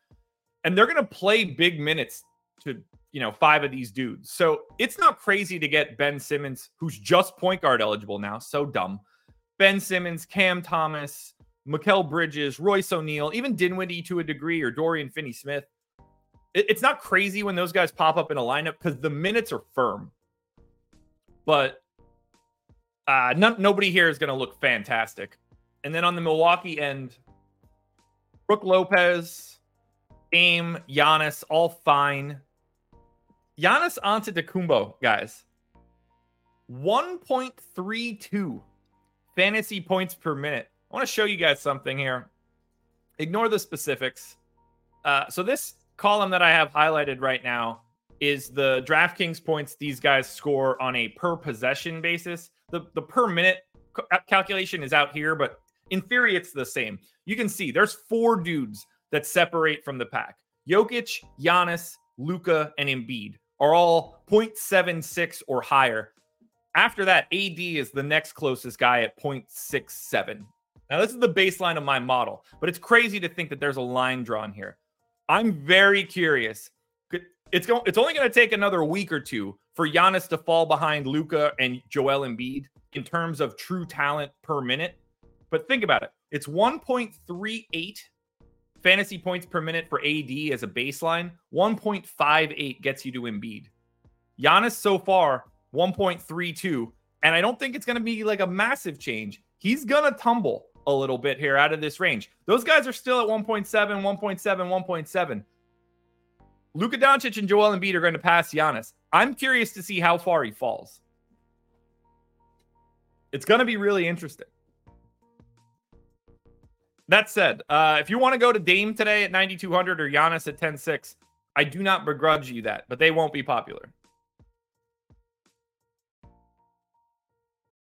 And they're going to play big minutes to, you know, five of these dudes. So it's not crazy to get Ben Simmons, who's just point guard eligible now. So dumb. Ben Simmons, Cam Thomas, Mikal Bridges, Royce O'Neale, even Dinwiddie to a degree, or Dorian Finney Smith. It, it's not crazy when those guys pop up in a lineup because the minutes are firm. But uh, no, nobody here is going to look fantastic. And then on the Milwaukee end, Brook Lopez, Dame, Giannis, all fine. Giannis Antetokounmpo, guys, 1.32 fantasy points per minute. I want to show you guys something here. Ignore the specifics. Uh, so this column that I have highlighted right now is the DraftKings points these guys score on a per possession basis. The the per minute uh, calculation is out here, but in theory it's the same. You can see there's four dudes that separate from the pack. Jokic, Giannis, Luka, and Embiid are all 0.76 or higher after that, AD is the next closest guy at 0.67. Now, this is the baseline of my model, but it's crazy to think that there's a line drawn here. I'm very curious. It's going. It's only going to take another week or two for Giannis to fall behind Luka and Joel Embiid in terms of true talent per minute. But think about it. It's 1.38 fantasy points per minute for AD as a baseline. 1.58 gets you to Embiid. Giannis so far 1.32, and I don't think it's going to be like a massive change. He's going to tumble a little bit here out of this range. Those guys are still at 1.7, 1.7, 1.7. Luka Doncic and Joel Embiid are going to pass Giannis. I'm curious to see how far he falls. It's going to be really interesting. That said, uh, if you want to go to Dame today at 9,200 or Giannis at 10,6, I do not begrudge you that, but they won't be popular.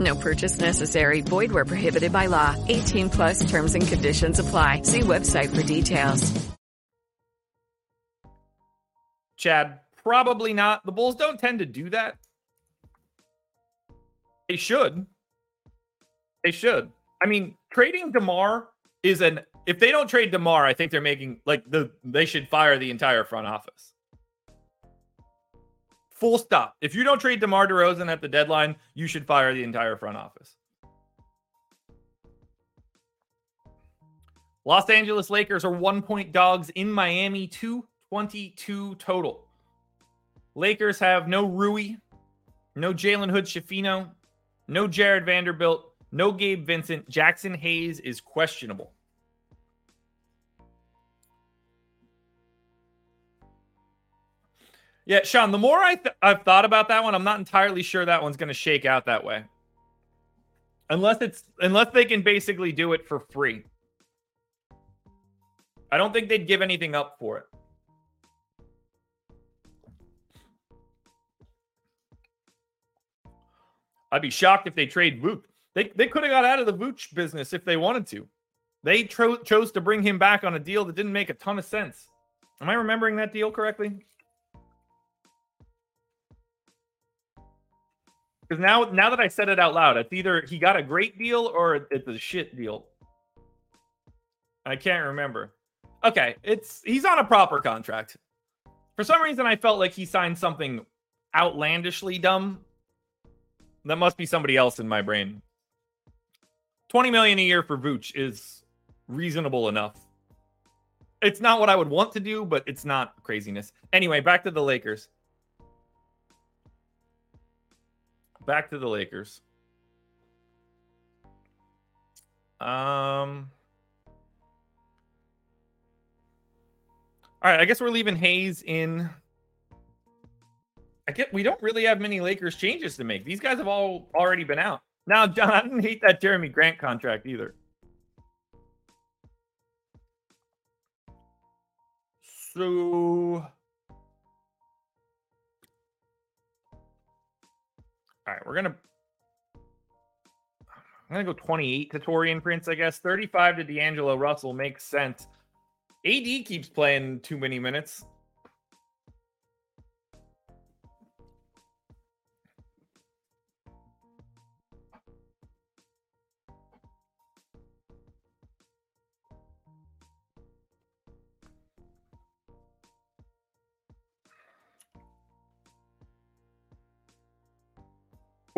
No purchase necessary. Void where prohibited by law. 18 plus terms and conditions apply. See website for details. Chad, probably not. The Bulls don't tend to do that. They should. They should. I mean, trading DeMar is an if they don't trade DeMar, I think they're making like the they should fire the entire front office. Full stop. If you don't trade DeMar DeRozan at the deadline, you should fire the entire front office. Los Angeles Lakers are one point dogs in Miami, 222 total. Lakers have no Rui, no Jalen Hood Schifino, no Jared Vanderbilt, no Gabe Vincent. Jaxson Hayes is questionable. Yeah, Sean, the more I th- I've thought about that one, I'm not entirely sure that one's going to shake out that way. Unless it's unless they can basically do it for free. I don't think they'd give anything up for it. I'd be shocked if they trade Vooch. They they could have got out of the Vooch business if they wanted to. They tro- chose to bring him back on a deal that didn't make a ton of sense. Am I remembering that deal correctly? Because now, now that I said it out loud, it's either he got a great deal or it's a shit deal. I can't remember. Okay, it's he's on a proper contract. For some reason, I felt like he signed something outlandishly dumb. That must be somebody else in my brain. 20 million a year for Vooch is reasonable enough. It's not what I would want to do, but it's not craziness. Anyway, back to the Lakers. Back to the Lakers. Um. All right, I guess we're leaving Hayes in. I get we don't really have many Lakers changes to make. These guys have all already been out. Now, John, I didn't hate that Jerami Grant contract either. So All right, we're gonna. I'm gonna go 28 to Taurean Prince, I guess. 35 to D'Angelo Russell makes sense. AD keeps playing too many minutes.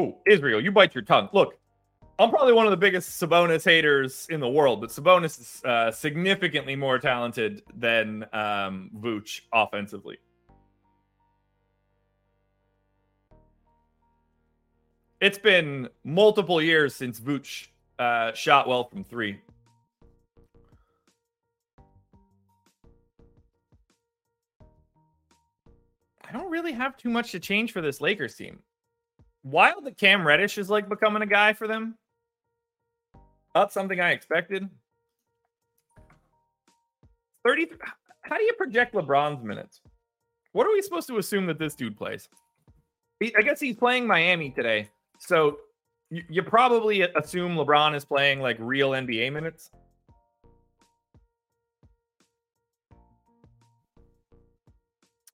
Oh, Israel, you bite your tongue. Look, I'm probably one of the biggest Sabonis haters in the world, but Sabonis is uh, significantly more talented than um, Vooch offensively. It's been multiple years since Vooch uh, shot well from three. I don't really have too much to change for this Lakers team wild that Cam Reddish is like becoming a guy for them. Not something I expected. 30 how do you project LeBron's minutes? What are we supposed to assume that this dude plays? I guess he's playing Miami today. So you, you probably assume LeBron is playing like real NBA minutes.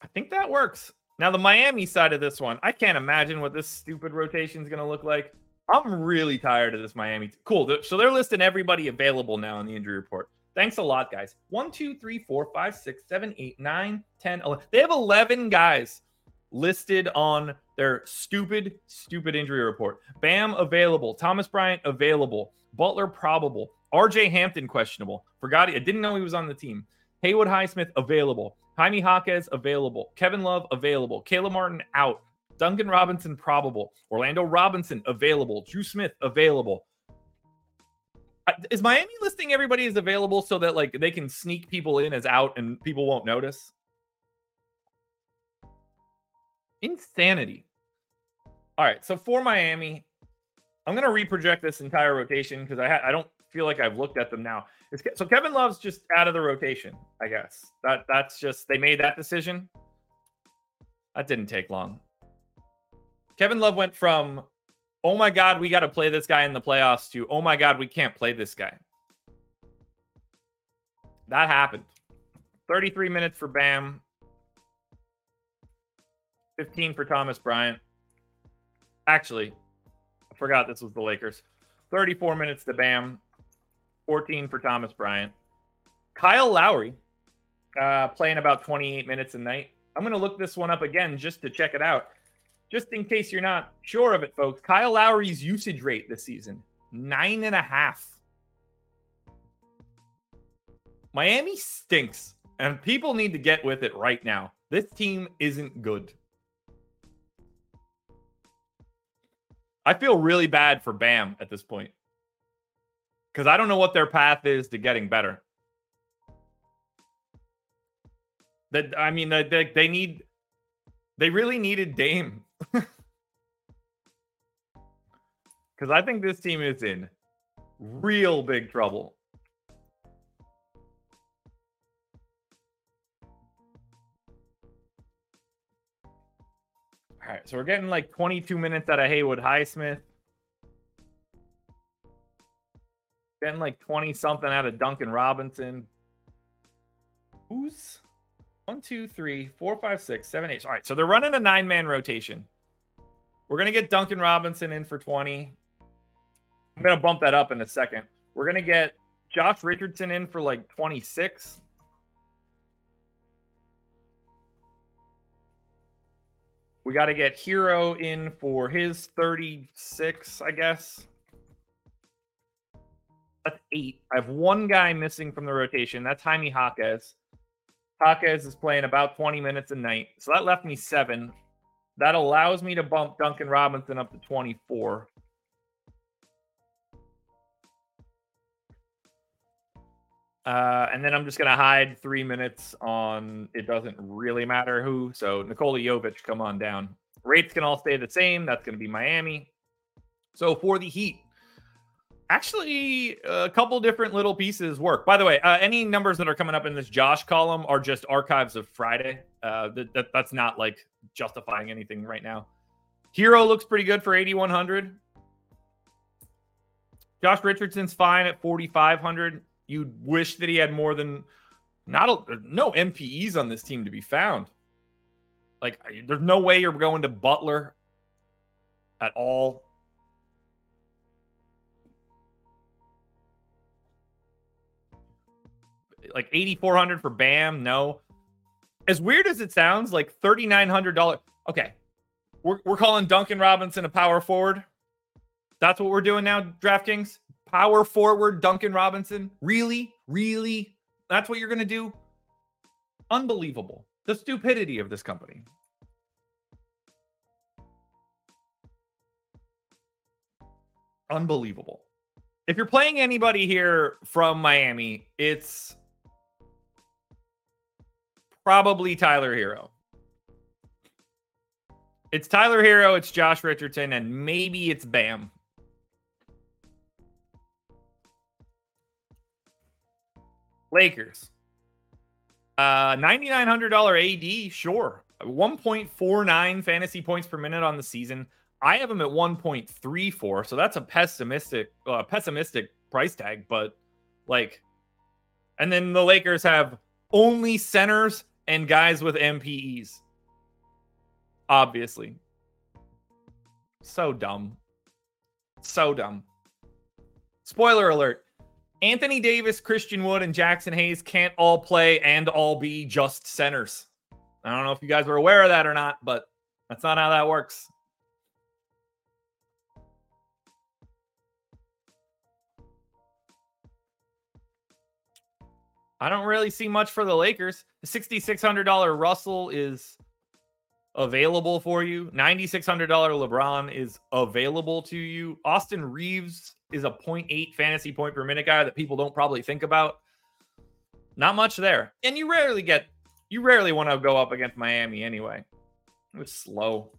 I think that works. Now, the Miami side of this one, I can't imagine what this stupid rotation is going to look like. I'm really tired of this Miami. Cool. So they're listing everybody available now in the injury report. Thanks a lot, guys. One, two, three, four, five, six, seven, eight, nine, 10, 11. They have 11 guys listed on their stupid, stupid injury report. Bam available. Thomas Bryant available. Butler probable. RJ Hampton questionable. Forgot it. I didn't know he was on the team. Haywood Highsmith available. Jaime Jaquez available. Kevin Love available. Caleb Martin out. Duncan Robinson probable. Orlando Robinson available. Dru Smith available. Is Miami listing everybody as available so that like they can sneak people in as out and people won't notice? Insanity. All right, so for Miami, I'm gonna reproject this entire rotation because I ha- I don't feel like I've looked at them now. It's, so Kevin Love's just out of the rotation, I guess. That that's just they made that decision. That didn't take long. Kevin Love went from oh my god, we got to play this guy in the playoffs to oh my god, we can't play this guy. That happened. 33 minutes for Bam. 15 for Thomas Bryant. Actually, I forgot this was the Lakers. 34 minutes to Bam. 14 for Thomas Bryant. Kyle Lowry uh, playing about 28 minutes a night. I'm going to look this one up again just to check it out. Just in case you're not sure of it, folks. Kyle Lowry's usage rate this season nine and a half. Miami stinks, and people need to get with it right now. This team isn't good. I feel really bad for Bam at this point because I don't know what their path is to getting better. That I mean, they, they need, they really needed Dame because I think this team is in real big trouble. All right, so we're getting like 22 minutes out of Haywood Highsmith. Getting like 20 something out of Duncan Robinson. Who's one, two, three, four, five, six, seven, eight. All right, so they're running a nine man rotation. We're going to get Duncan Robinson in for 20. I'm going to bump that up in a second. We're going to get Josh Richardson in for like 26. We got to get Herro in for his 36, I guess. That's eight. I have one guy missing from the rotation. That's Jaime Jaquez. Jaquez is playing about 20 minutes a night. So that left me seven. That allows me to bump Duncan Robinson up to 24. Uh, and then I'm just going to hide three minutes on it doesn't really matter who. So Nikola Jovic, come on down. Rates can all stay the same. That's going to be Miami. So for the Heat, actually a couple different little pieces work. By the way, uh, any numbers that are coming up in this Josh column are just archives of Friday. Uh, that, that that's not like justifying anything right now. Herro looks pretty good for 8100. Josh Richardson's fine at 4500. You'd wish that he had more than not a, no MPEs on this team to be found. Like there's no way you're going to Butler at all. Like 8400 for Bam. No. As weird as it sounds, like $3900. Okay. We're we're calling Duncan Robinson a power forward. That's what we're doing now, DraftKings. Power forward Duncan Robinson. Really? Really? That's what you're going to do? Unbelievable. The stupidity of this company. Unbelievable. If you're playing anybody here from Miami, it's probably Tyler Herro. It's Tyler Herro, it's Josh Richardson, and maybe it's Bam. Lakers. Uh $9,900 AD, sure. 1.49 fantasy points per minute on the season. I have him at 1.34, so that's a pessimistic uh, pessimistic price tag, but like and then the Lakers have only centers and guys with MPEs. Obviously. So dumb. So dumb. Spoiler alert. Anthony Davis, Christian Wood, and Jaxson Hayes can't all play and all be just centers. I don't know if you guys were aware of that or not, but that's not how that works. I don't really see much for the Lakers. The $6,600 Russell is available for you. $9,600 LeBron is available to you. Austin Reaves is a 0.8 fantasy point per minute guy that people don't probably think about. Not much there. And you rarely get, you rarely want to go up against Miami anyway. It was slow.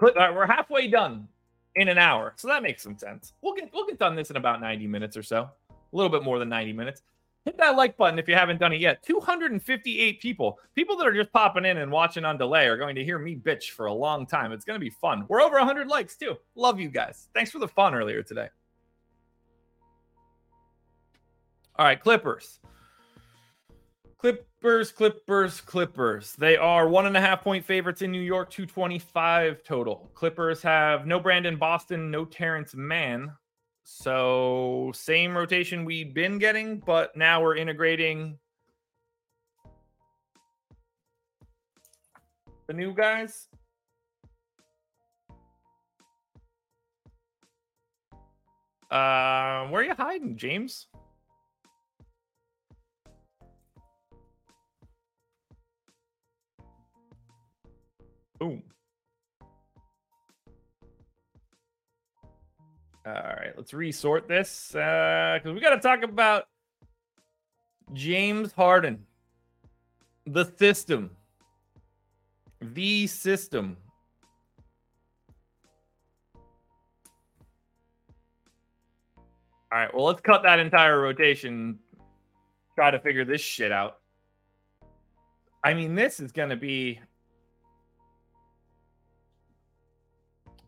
We're halfway done in an hour. So that makes some sense. We'll get, we'll get done this in about 90 minutes or so. A little bit more than 90 minutes hit that like button if you haven't done it yet. 258 people. People that are just popping in and watching on delay are going to hear me bitch for a long time. It's going to be fun. We're over 100 likes too. Love you guys. Thanks for the fun earlier today. All right, Clippers. Clippers, Clippers, Clippers. They are one and a half point favorites in New York, 225 total. Clippers have no Brandon Boston, no Terance Mann. So same rotation we've been getting, but now we're integrating the new guys. Uh, where are you hiding, James? Boom. All right, let's resort this because uh, we got to talk about James Harden, the system, the system. All right, well, let's cut that entire rotation. Try to figure this shit out. I mean, this is going to be.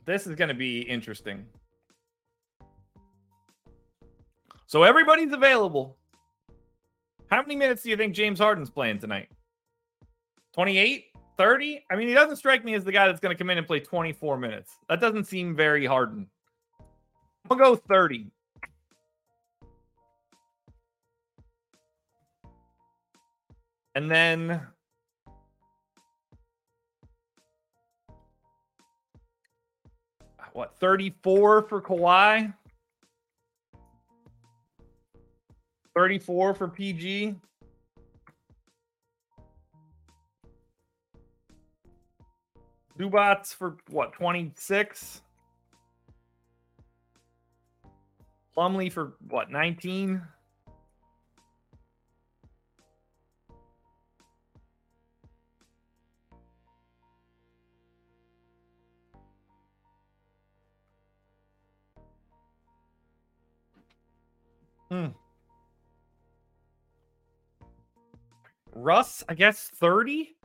This is going to be interesting. So everybody's available. How many minutes do you think James Harden's playing tonight? 28? 30? I mean, he doesn't strike me as the guy that's going to come in and play 24 minutes. That doesn't seem very Harden. I'll go 30. And then what 34 for Kawhi? 34 for PG. Zubac for what, 26? Plumlee for what, 19? Hmm. Russ, I guess 30.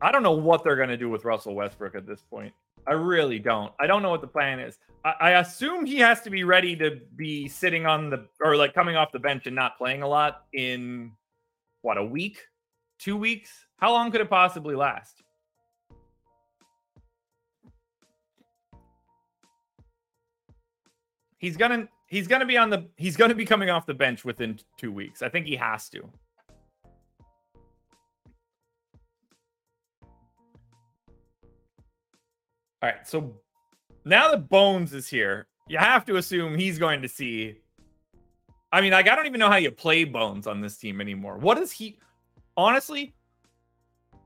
I don't know what they're going to do with Russell Westbrook at this point. I really don't. I don't know what the plan is. I, I, assume he has to be ready to be sitting on the or like coming off the bench and not playing a lot in what a week, two weeks. How long could it possibly last? He's gonna he's gonna be on the he's gonna be coming off the bench within two weeks. I think he has to. All right, so now that Bones is here, you have to assume he's going to see. I mean, like I don't even know how you play Bones on this team anymore. What is he? Honestly,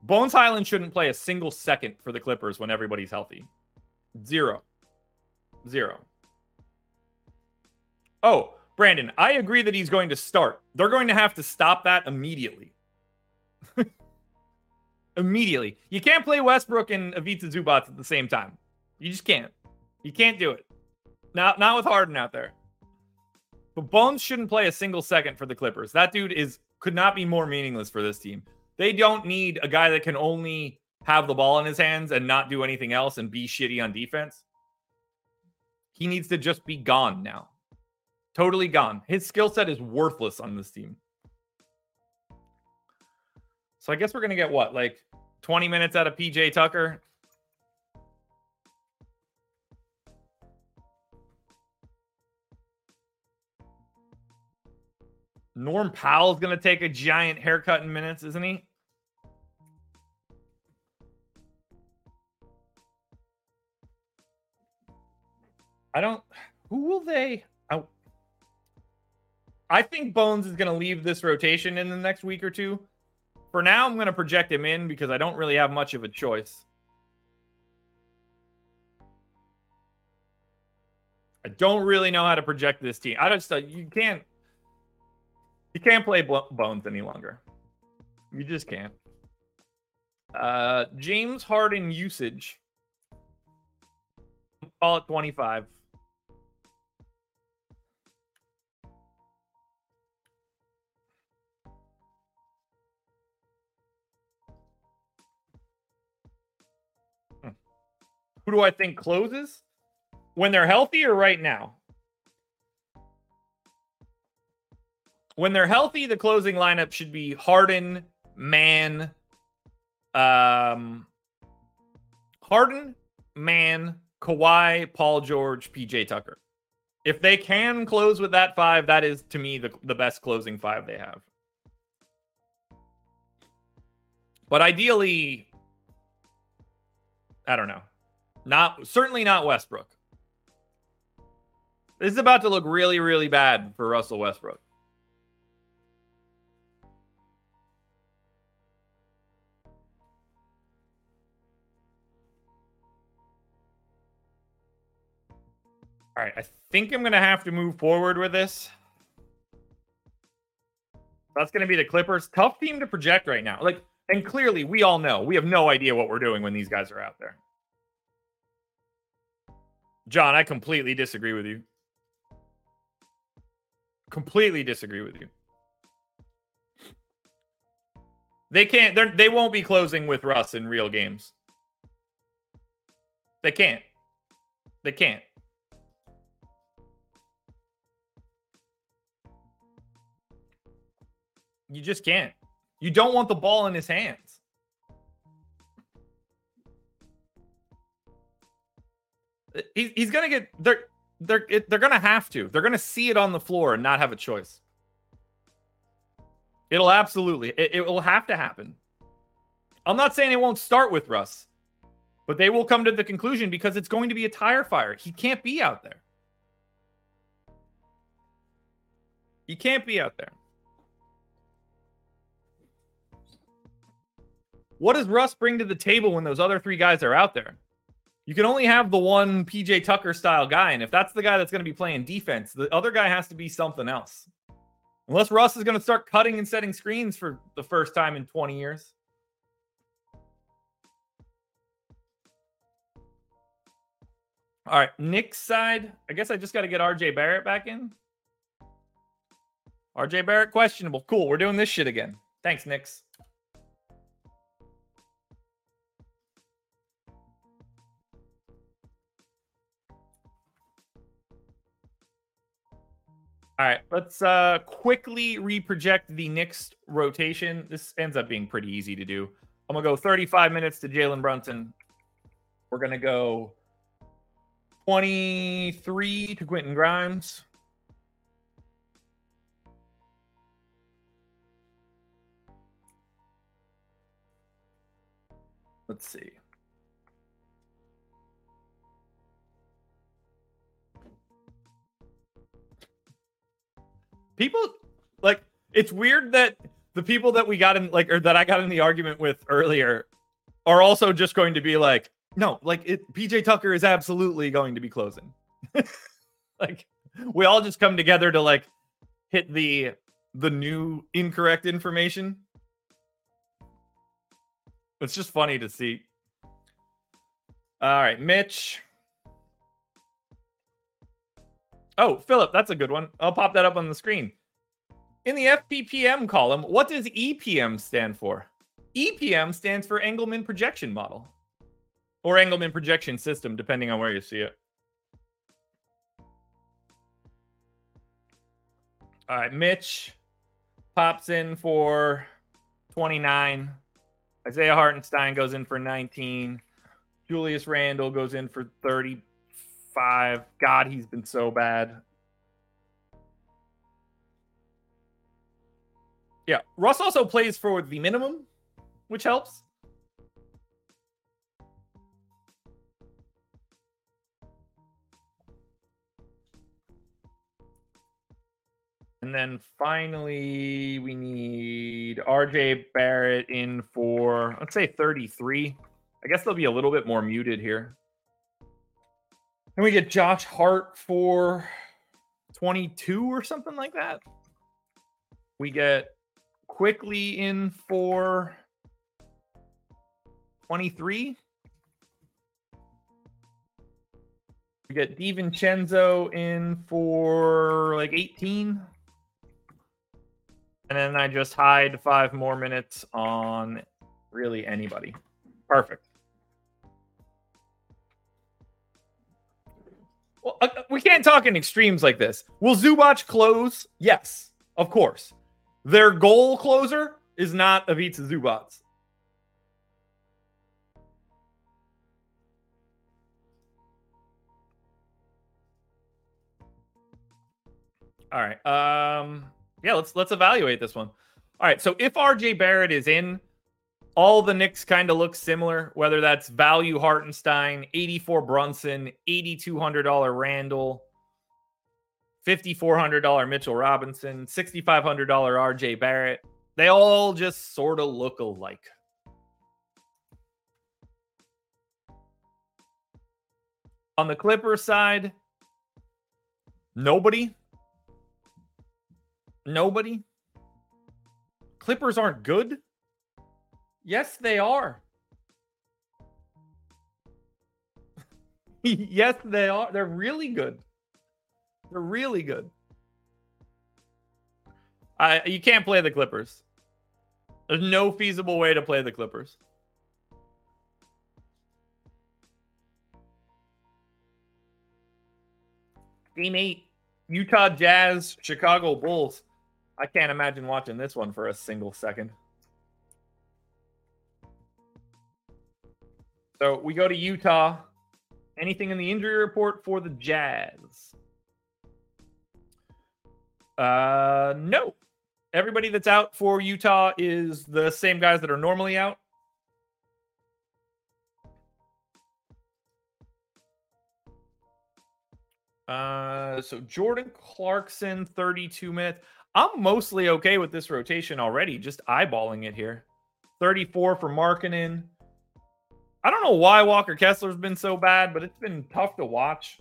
Bones Hyland shouldn't play a single second for the Clippers when everybody's healthy. Zero. Zero. Oh, Brandon, I agree that he's going to start. They're going to have to stop that immediately. Immediately. You can't play Westbrook and Ivica Zubac at the same time. You just can't. You can't do it. Not not with Harden out there. But Bones shouldn't play a single second for the Clippers. That dude is could not be more meaningless for this team. They don't need a guy that can only have the ball in his hands and not do anything else and be shitty on defense. He needs to just be gone now. Totally gone. His skill set is worthless on this team. So I guess we're to get what? Like 20 minutes out of PJ Tucker? Norm Powell's going to take a giant haircut in minutes, isn't he? I don't. Who will they? I, I think Bones is going to leave this rotation in the next week or two. For now, I'm going to project him in because I don't really have much of a choice. I don't really know how to project this team. I just uh, you can't you can't play Bones any longer. You just can't. Uh, James Harden usage. Call it 25. Who do I think closes? When they're healthy or right now? when they're healthy, the closing lineup should be Harden, Mann, um, Harden, Mann, Kawhi, Paul George, PJ Tucker. If they can close with that five, that is to me the, the best closing five they have. But ideally, I don't know. Not certainly not Westbrook. This is about to look really, really bad for Russell Westbrook. All right, I think I'm going to have to move forward with this. That's going to be the Clippers. Tough team to project right now. Like, and clearly, we all know we have no idea what we're doing when these guys are out there. John, I completely disagree with you. Completely disagree with you. They can't. They they won't be closing with Russ in real games. They can't. They can't. You just can't. You don't want the ball in his hands. He's, he's gonna get they're they're they're gonna have to. They're gonna see it on the floor and not have a choice. It'll absolutely it, it will have to happen. I'm not saying it won't start with Russ, but they will come to the conclusion because it's going to be a tire fire. He can't be out there. He can't be out there. What does Russ bring to the table when those other three guys are out there? You can only have the one PJ Tucker style guy. And if that's the guy that's going to be playing defense, the other guy has to be something else. Unless Russ is going to start cutting and setting screens for the first time in 20 years. All right, Knicks side. I guess I just got to get RJ Barrett back in. RJ Barrett questionable. Cool. We're doing this shit again. Thanks, Knicks. All right, let's uh quickly reproject the next rotation. This ends up being pretty easy to do. I'm gonna go 35 minutes to Jalen Brunson. We're gonna go 23 to Quentin Grimes. Let's see. People like it's weird that the people that we got in like or that I got in the argument with earlier are also just going to be like, no, like it PJ Tucker is absolutely going to be closing. like we all just come together to like hit the the new incorrect information. It's just funny to see. All right, Mitch. Oh, Philip, that's a good one. I'll pop that up on the screen. In the FPPM column, what does EPM stand for? EPM stands for Engleman projection model or Engleman projection system, depending on where you see it. All right, Mitch pops in for 29. Isaiah Hartenstein goes in for 19. Julius Randle goes in for 35. God, he's been so bad. Yeah, Russ also plays for the minimum, which helps. And then finally, we need RJ Barrett in for, let's say 33. I guess they'll be a little bit more muted here. And we get Josh Hart for 22 or something like that. We get Quickley in for 23. We get DiVincenzo in for like 18. And then I just hide five more minutes on really anybody. Perfect. Well, uh, we can't talk in extremes like this. Will Zubac close? Yes, of course. Their goal closer is not Ivica Zubac. All right. Um yeah, let's let's evaluate this one. All right, so if RJ Barrett is in, all the Knicks kind of look similar, whether that's value Hartenstein, 84 Brunson, $8,200 Randle, $5,400 Mitchell Robinson, $6,500 RJ Barrett. They all just sort of look alike. On the Clippers side, nobody Nobody? Clippers aren't good? Yes, they are. yes, they are. They're really good. They're really good. I you can't play the Clippers. There's no feasible way to play the Clippers. Game 8, Utah Jazz, Chicago Bulls. I can't imagine watching this one for a single second. So we go to Utah. Anything in the injury report for the Jazz? Uh, no. Everybody that's out for Utah is the same guys that are normally out. Uh, so Jordan Clarkson, 32 minutes. I'm mostly okay with this rotation already, just eyeballing it here. 34 for Markkanen. I don't know why Walker Kessler's been so bad, but it's been tough to watch.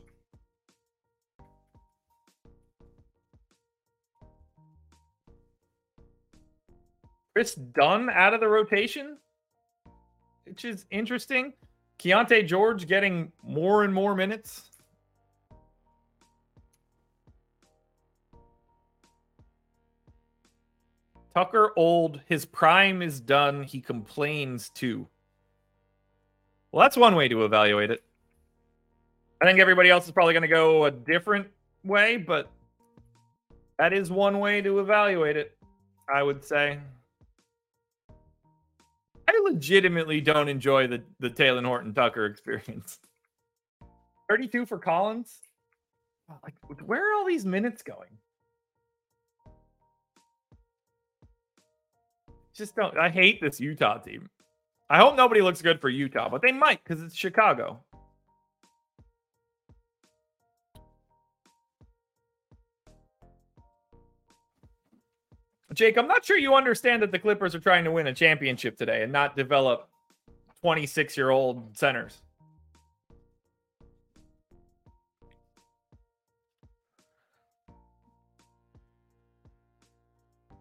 Kris Dunn out of the rotation, which is interesting. Keyonte George getting more and more minutes. Tucker old, his prime is done. He complains too. Well, that's one way to evaluate it. I think everybody else is probably going to go a different way, but that is one way to evaluate it, I would say. I legitimately don't enjoy the, the Talen Horton Tucker experience. 32 for Collins? Like, where are all these minutes going? just don't. I hate this Utah team. I hope nobody looks good for Utah, but they might because it's Chicago. Jake, I'm not sure you understand that the Clippers are trying to win a championship today and not develop 26 year old centers.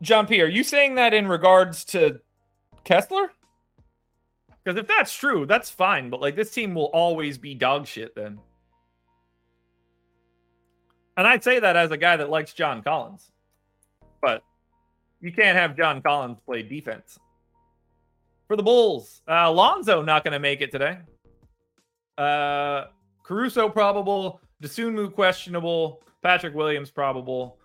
John P, are you saying that in regards to Kessler? Because if that's true, that's fine. But like this team will always be dog shit then. And I'd say that as a guy that likes John Collins. But you can't have John Collins play defense. For the Bulls, uh, Lonzo not going to make it today. Uh, Caruso probable. Dosunmu questionable. Patrick Williams probable.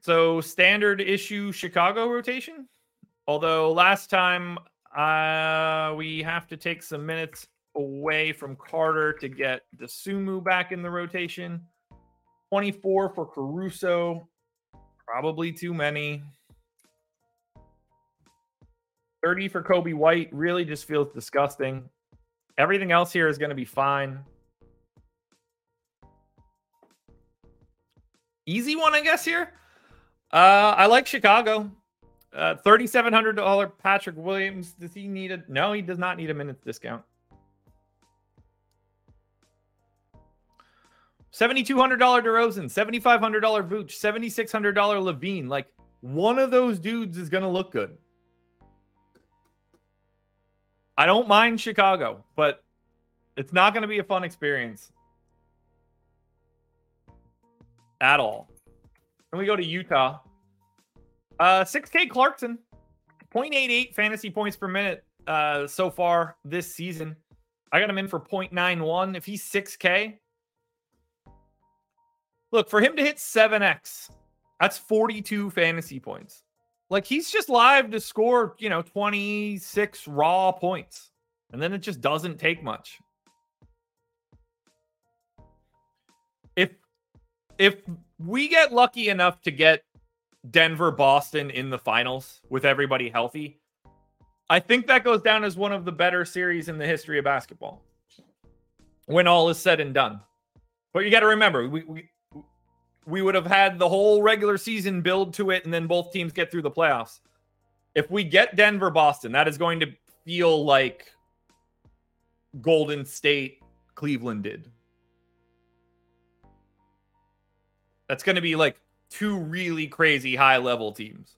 So standard issue Chicago rotation. Although last time uh, we have to take some minutes away from Carter to get Dosunmu back in the rotation. 24 for Caruso. Probably too many. 30 for Coby White really just feels disgusting. Everything else here is going to be fine. Easy one, I guess, here. Uh, I like Chicago. Uh, $3,700 Patrick Williams. Does he need a? No, he does not need a minute discount. $7,200 DeRozan, $7,500 Vooch, $7,600 LaVine. Like one of those dudes is going to look good. I don't mind Chicago, but it's not going to be a fun experience at all. And we go to Utah. Uh, 6K Clarkson, 0.88 fantasy points per minute uh, so far this season. I got him in for 0.91. If he's 6K, look for him to hit 7X, that's 42 fantasy points. Like he's just live to score, you know, 26 raw points. And then it just doesn't take much. If if we get lucky enough to get Denver Boston in the finals with everybody healthy, I think that goes down as one of the better series in the history of basketball. When all is said and done. But you got to remember, we, we we would have had the whole regular season build to it and then both teams get through the playoffs. If we get Denver Boston, that is going to feel like Golden State Cleveland did. That's going to be like two really crazy high level teams.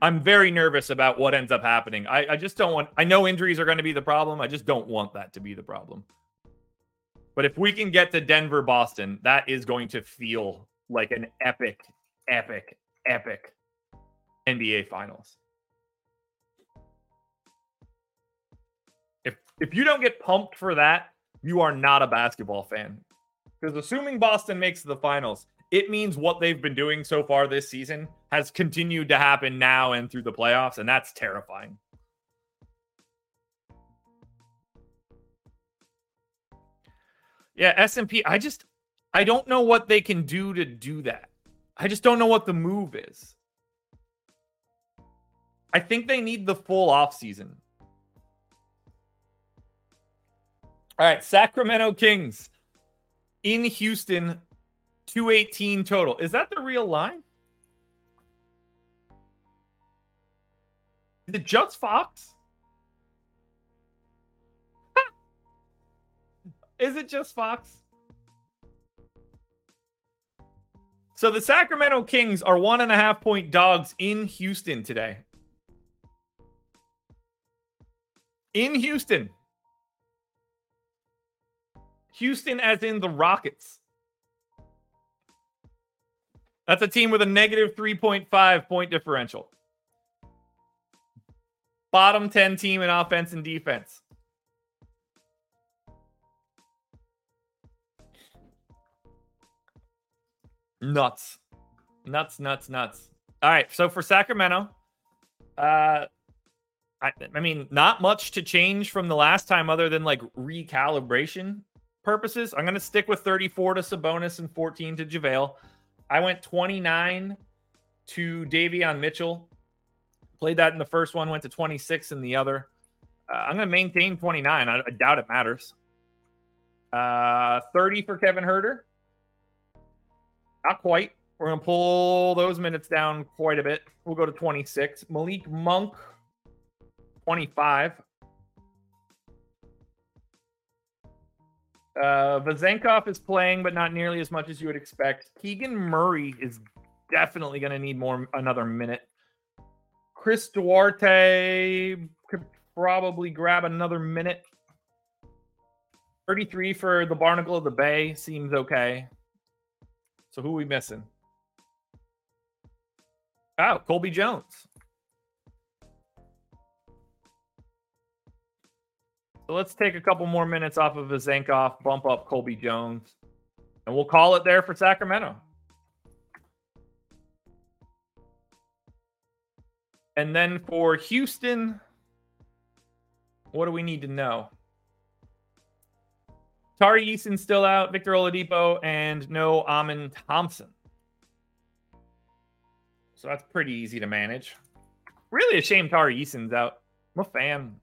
I'm very nervous about what ends up happening. I, I just don't want, I know injuries are going to be the problem. I just don't want that to be the problem. But if we can get to Denver, Boston, that is going to feel like an epic, epic, epic NBA Finals. If if you don't get pumped for that, you are not a basketball fan. Because assuming Boston makes the finals, it means what they've been doing so far this season has continued to happen now and through the playoffs, and that's terrifying. Yeah, S&P, I just I don't know what they can do to do that. I just don't know what the move is. I think they need the full off season. All right, Sacramento Kings in Houston 218 total. Is that the real line? Is it just Fox? Is it just Fox? So the Sacramento Kings are one and a half point dogs in Houston today. In Houston. Houston, as in the Rockets. That's a team with a negative 3.5 point differential. Bottom 10 team in offense and defense. Nuts. Nuts, nuts, nuts. All right. So for Sacramento, uh, I, I mean, not much to change from the last time other than like recalibration purposes. I'm going to stick with 34 to Sabonis and 14 to JaVale. I went 29 to Davion Mitchell. Played that in the first one, went to 26 in the other. Uh, I'm going to maintain 29. I, I doubt it matters. Uh, 30 for Kevin Huerter. Not quite. We're going to pull those minutes down quite a bit. We'll go to 26. Malik Monk, 25. Uh, Vezenkov is playing, but not nearly as much as you would expect. Keegan Murray is definitely going to need more another minute. Chris Duarte could probably grab another minute. 33 for the Barnacle of the Bay seems okay. So who are we missing? Oh, Colby Jones. So let's take a couple more minutes off of Vezenkov, bump up Colby Jones, and we'll call it there for Sacramento. And then for Houston, what do we need to know? Tari Eason's still out, Victor Oladipo, and no Amen Thompson. So that's pretty easy to manage. Really a shame Tari Eason's out. I'm a fan.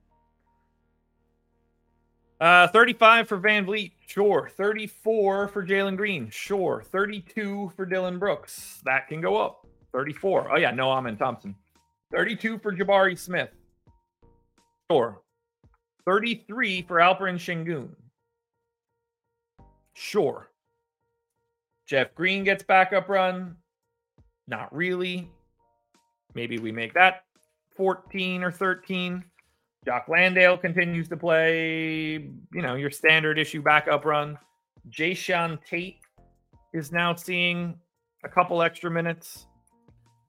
Uh, 35 for Van Vleet, sure. 34 for Jalen Green, sure. 32 for Dillon Brooks. That can go up. 34. Oh, yeah, no I'm in Thompson. 32 for Jabari Smith. Sure. 33 for Alperen Sengun. Sure. Jeff Green gets backup run. Not really. Maybe we make that 14 or 13. Jock Landale continues to play, you know, your standard issue backup run. Jae'Sean Tate is now seeing a couple extra minutes.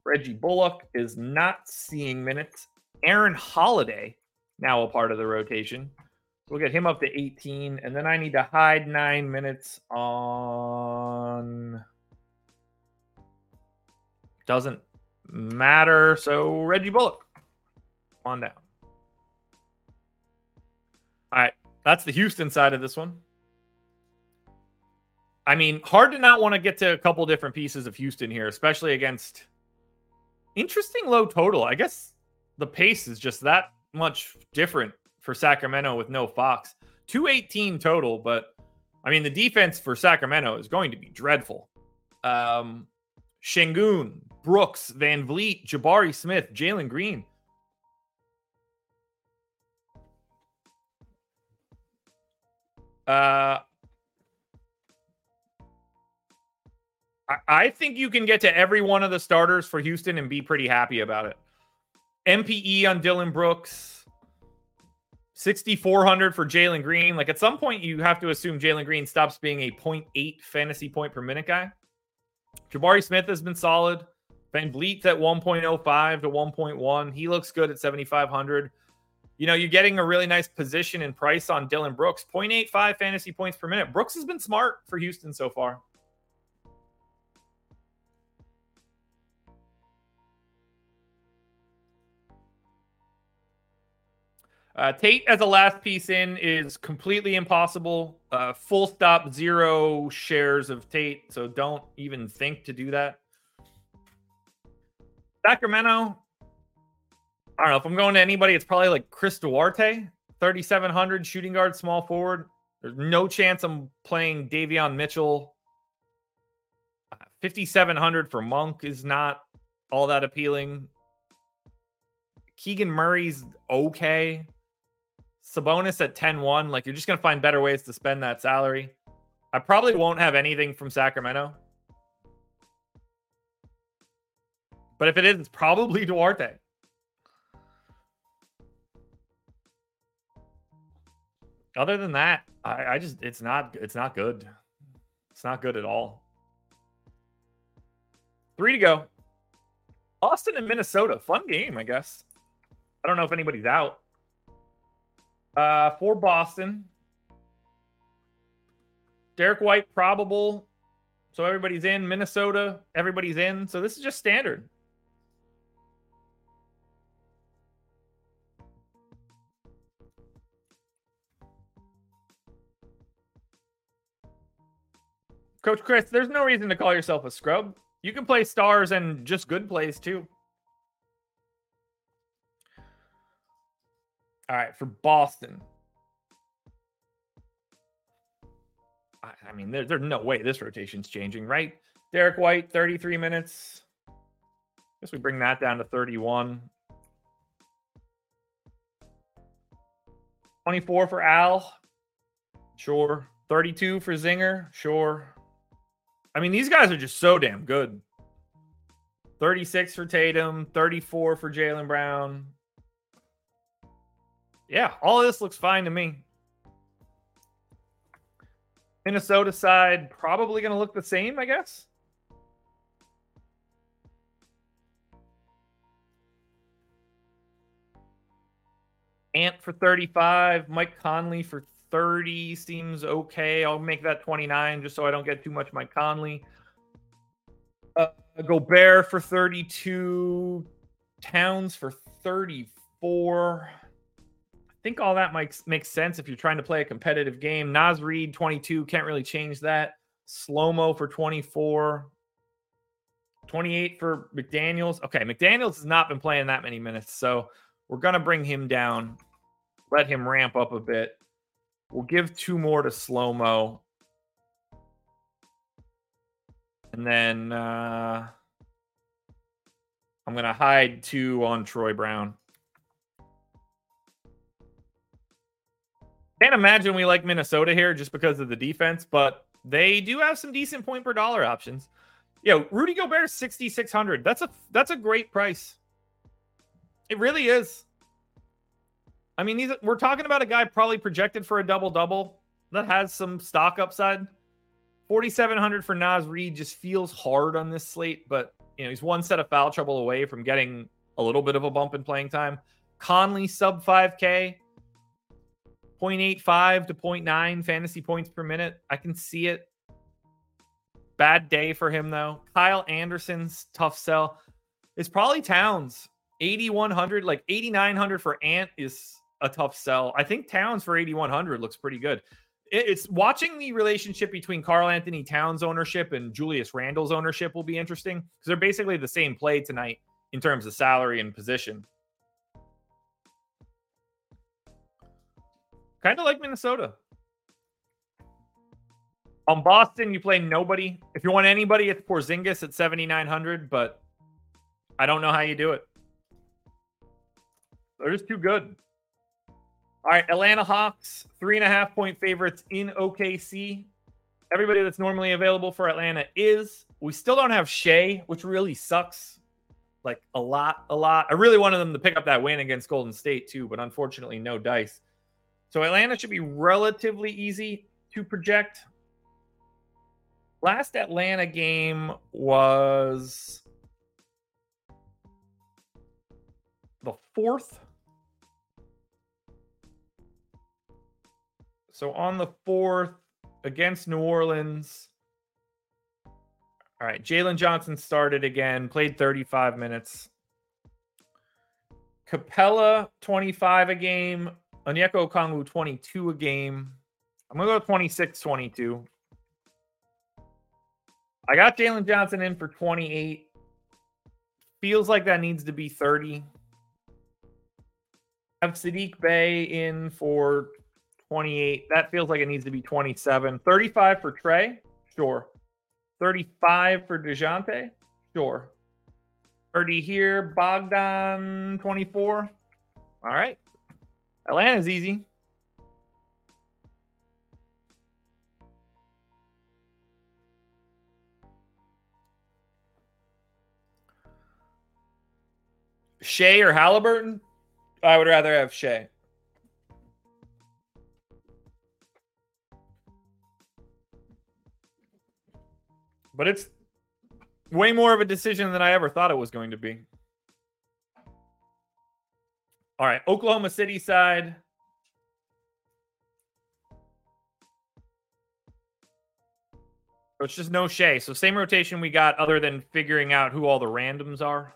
Reggie Bullock is not seeing minutes. Aaron Holiday, now a part of the rotation. We'll get him up to 18. And then I need to hide nine minutes on. Doesn't matter. So Reggie Bullock. On down. All right. That's the Houston side of this one. I mean, hard to not want to get to a couple different pieces of Houston here, especially against interesting low total. I guess the pace is just that much different for Sacramento with no Fox. 218 total, but I mean, the defense for Sacramento is going to be dreadful. Um, Sengun, Brooks, Van Vleet, Jabari Smith, Jalen Green. Uh, I think you can get to every one of the starters for Houston and be pretty happy about it. MPE on Dillon Brooks, 6,400 for Jalen Green. Like at some point, you have to assume Jalen Green stops being a 0.8 fantasy point per minute guy. Jabari Smith has been solid. Van Vleet's at 1.05 to 1.1. He looks good at 7,500. You know, you're getting a really nice position and price on Dillon Brooks, 0.85 fantasy points per minute. Brooks has been smart for Houston so far. Uh, Tate as a last piece in is completely impossible. Uh, full stop, zero shares of Tate. So don't even think to do that. Sacramento. I don't know if I'm going to anybody. It's probably like Chris Duarte, 3,700 shooting guard, small forward. There's no chance I'm playing Davion Mitchell. 5,700 for Monk is not all that appealing. Keegan Murray's okay. Sabonis at 10 1. Like, you're just going to find better ways to spend that salary. I probably won't have anything from Sacramento. But if it is, it's probably Duarte. Other than that, I, I just it's not it's not good. It's not good at all. Three to go. Austin and Minnesota. Fun game, I guess. I don't know if anybody's out. Uh, for Boston, Derrick White probable. So everybody's in. Minnesota, everybody's in. So this is just standard. Coach Chris, there's no reason to call yourself a scrub. You can play stars and just good plays too. All right, for Boston. I, I mean, there, there's no way this rotation's changing, right? Derrick White, 33 minutes. I Guess we bring that down to 31. 24 for Al. Sure. 32 for Zinger. Sure. I mean, these guys are just so damn good. 36 for Tatum, 34 for Jaylen Brown. Yeah, all this looks fine to me. Minnesota side probably going to look the same, I guess. Ant for 35, Mike Conley for 30 seems okay. I'll make that 29 just so I don't get too much Mike Conley. Uh, Gobert for 32. Towns for 34. I think all that might makes sense if you're trying to play a competitive game. Naz Reid 22. Can't really change that. Slow mo for 24. 28 for McDaniels. Okay, McDaniels has not been playing that many minutes, so we're to bring him down, let him ramp up a bit. We'll give two more to slow mo. And then uh, I'm going to hide two on Troy Brown. Can't imagine we like Minnesota here just because of the defense, but they do have some decent point per dollar options. Yeah, Rudy Gobert 6600. That's a that's a great price. It really is. I mean, these we're talking about a guy probably projected for a double double that has some stock upside. 4700 for Naz Reid just feels hard on this slate, but you know, he's one set of foul trouble away from getting a little bit of a bump in playing time. Conley sub 5k. 0.85 to 0.9 fantasy points per minute. I can see it. Bad day for him though. Kyle Anderson's tough sell. It's probably Towns. 8100 like 8900 for Ant is a tough sell. I think Towns for 8100 looks pretty good. It's watching the relationship between Karl-Anthony Towns ownership and Julius Randle's ownership will be interesting because they're basically the same play tonight in terms of salary and position. Kind of like Minnesota. On Boston, you play nobody. If you want anybody, it's Porzingis at 7,900, but I don't know how you do it. They're just too good. All right, Atlanta Hawks, three and a half point favorites in OKC. Everybody that's normally available for Atlanta is. We still don't have Shai, which really sucks. Like a lot, a lot. I really wanted them to pick up that win against Golden State too, but unfortunately, no dice. So Atlanta should be relatively easy to project. Last Atlanta game was the fourth. So on the fourth against New Orleans. All right, Jalen Johnson started again, played 35 minutes. Capela 25 a game, Onyeka Okongwu 22 a game. I'm gonna go 26 22. I got Jalen Johnson in for 28. Feels like that needs to be 30. Have Saddiq Bey in for 28. That feels like it needs to be 27. 35 for Trae? Sure. 35 for DeJounte? Sure. 30 here. Bogdan 24. All right. Atlanta's easy. Shai or Halliburton? I would rather have Shai. But it's way more of a decision than I ever thought it was going to be. All right, Oklahoma City side. So it's just no Shai. So same rotation we got, other than figuring out who all the randoms are.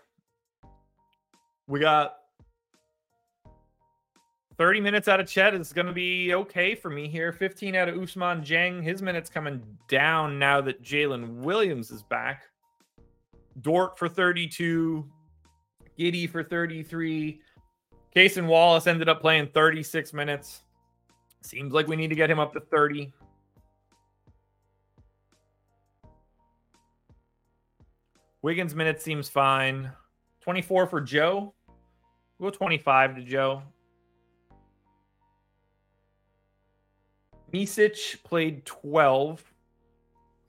We got 30 minutes out of Chet is going to be okay for me here. 15 out of Ousmane Dieng. His minutes coming down now that Jalen Williams is back. Dort for 32. Giddey for 33. Cason Wallace ended up playing 36 minutes. Seems like we need to get him up to 30. Wiggins minutes seems fine. 24 for Joe. We'll go 25 to Joe. Micic played 12.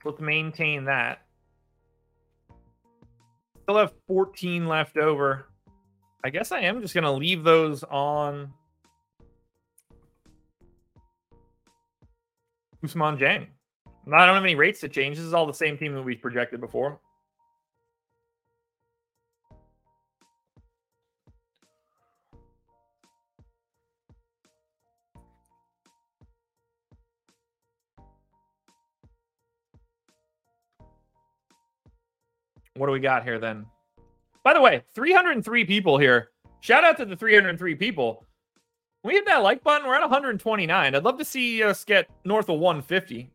Let's maintain that. Still have 14 left over. I guess I am just going to leave those on Ousmane Dieng. I don't have any rates to change. This is all the same team that we projected before. What do we got here then? By the way, 303 people here. Shout out to the 303 people. We hit that like button, we're at 129. I'd love to see us get north of 150.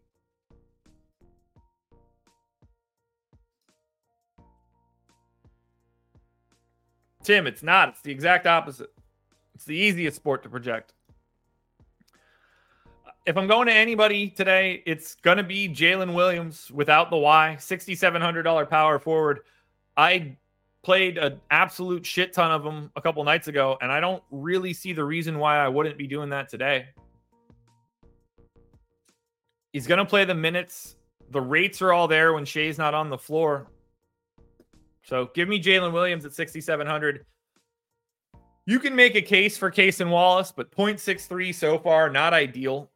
Tim, it's not. It's the exact opposite. It's the easiest sport to project. If I'm going to anybody today, it's going to be Jalen Williams without the Y, $6,700 power forward. I played an absolute shit ton of them a couple nights ago, and I don't really see the reason why I wouldn't be doing that today. He's going to play the minutes. The rates are all there when Shai's not on the floor. So give me Jalen Williams at 6,700. You can make a case for Cason Wallace, but 0.63 so far, not ideal.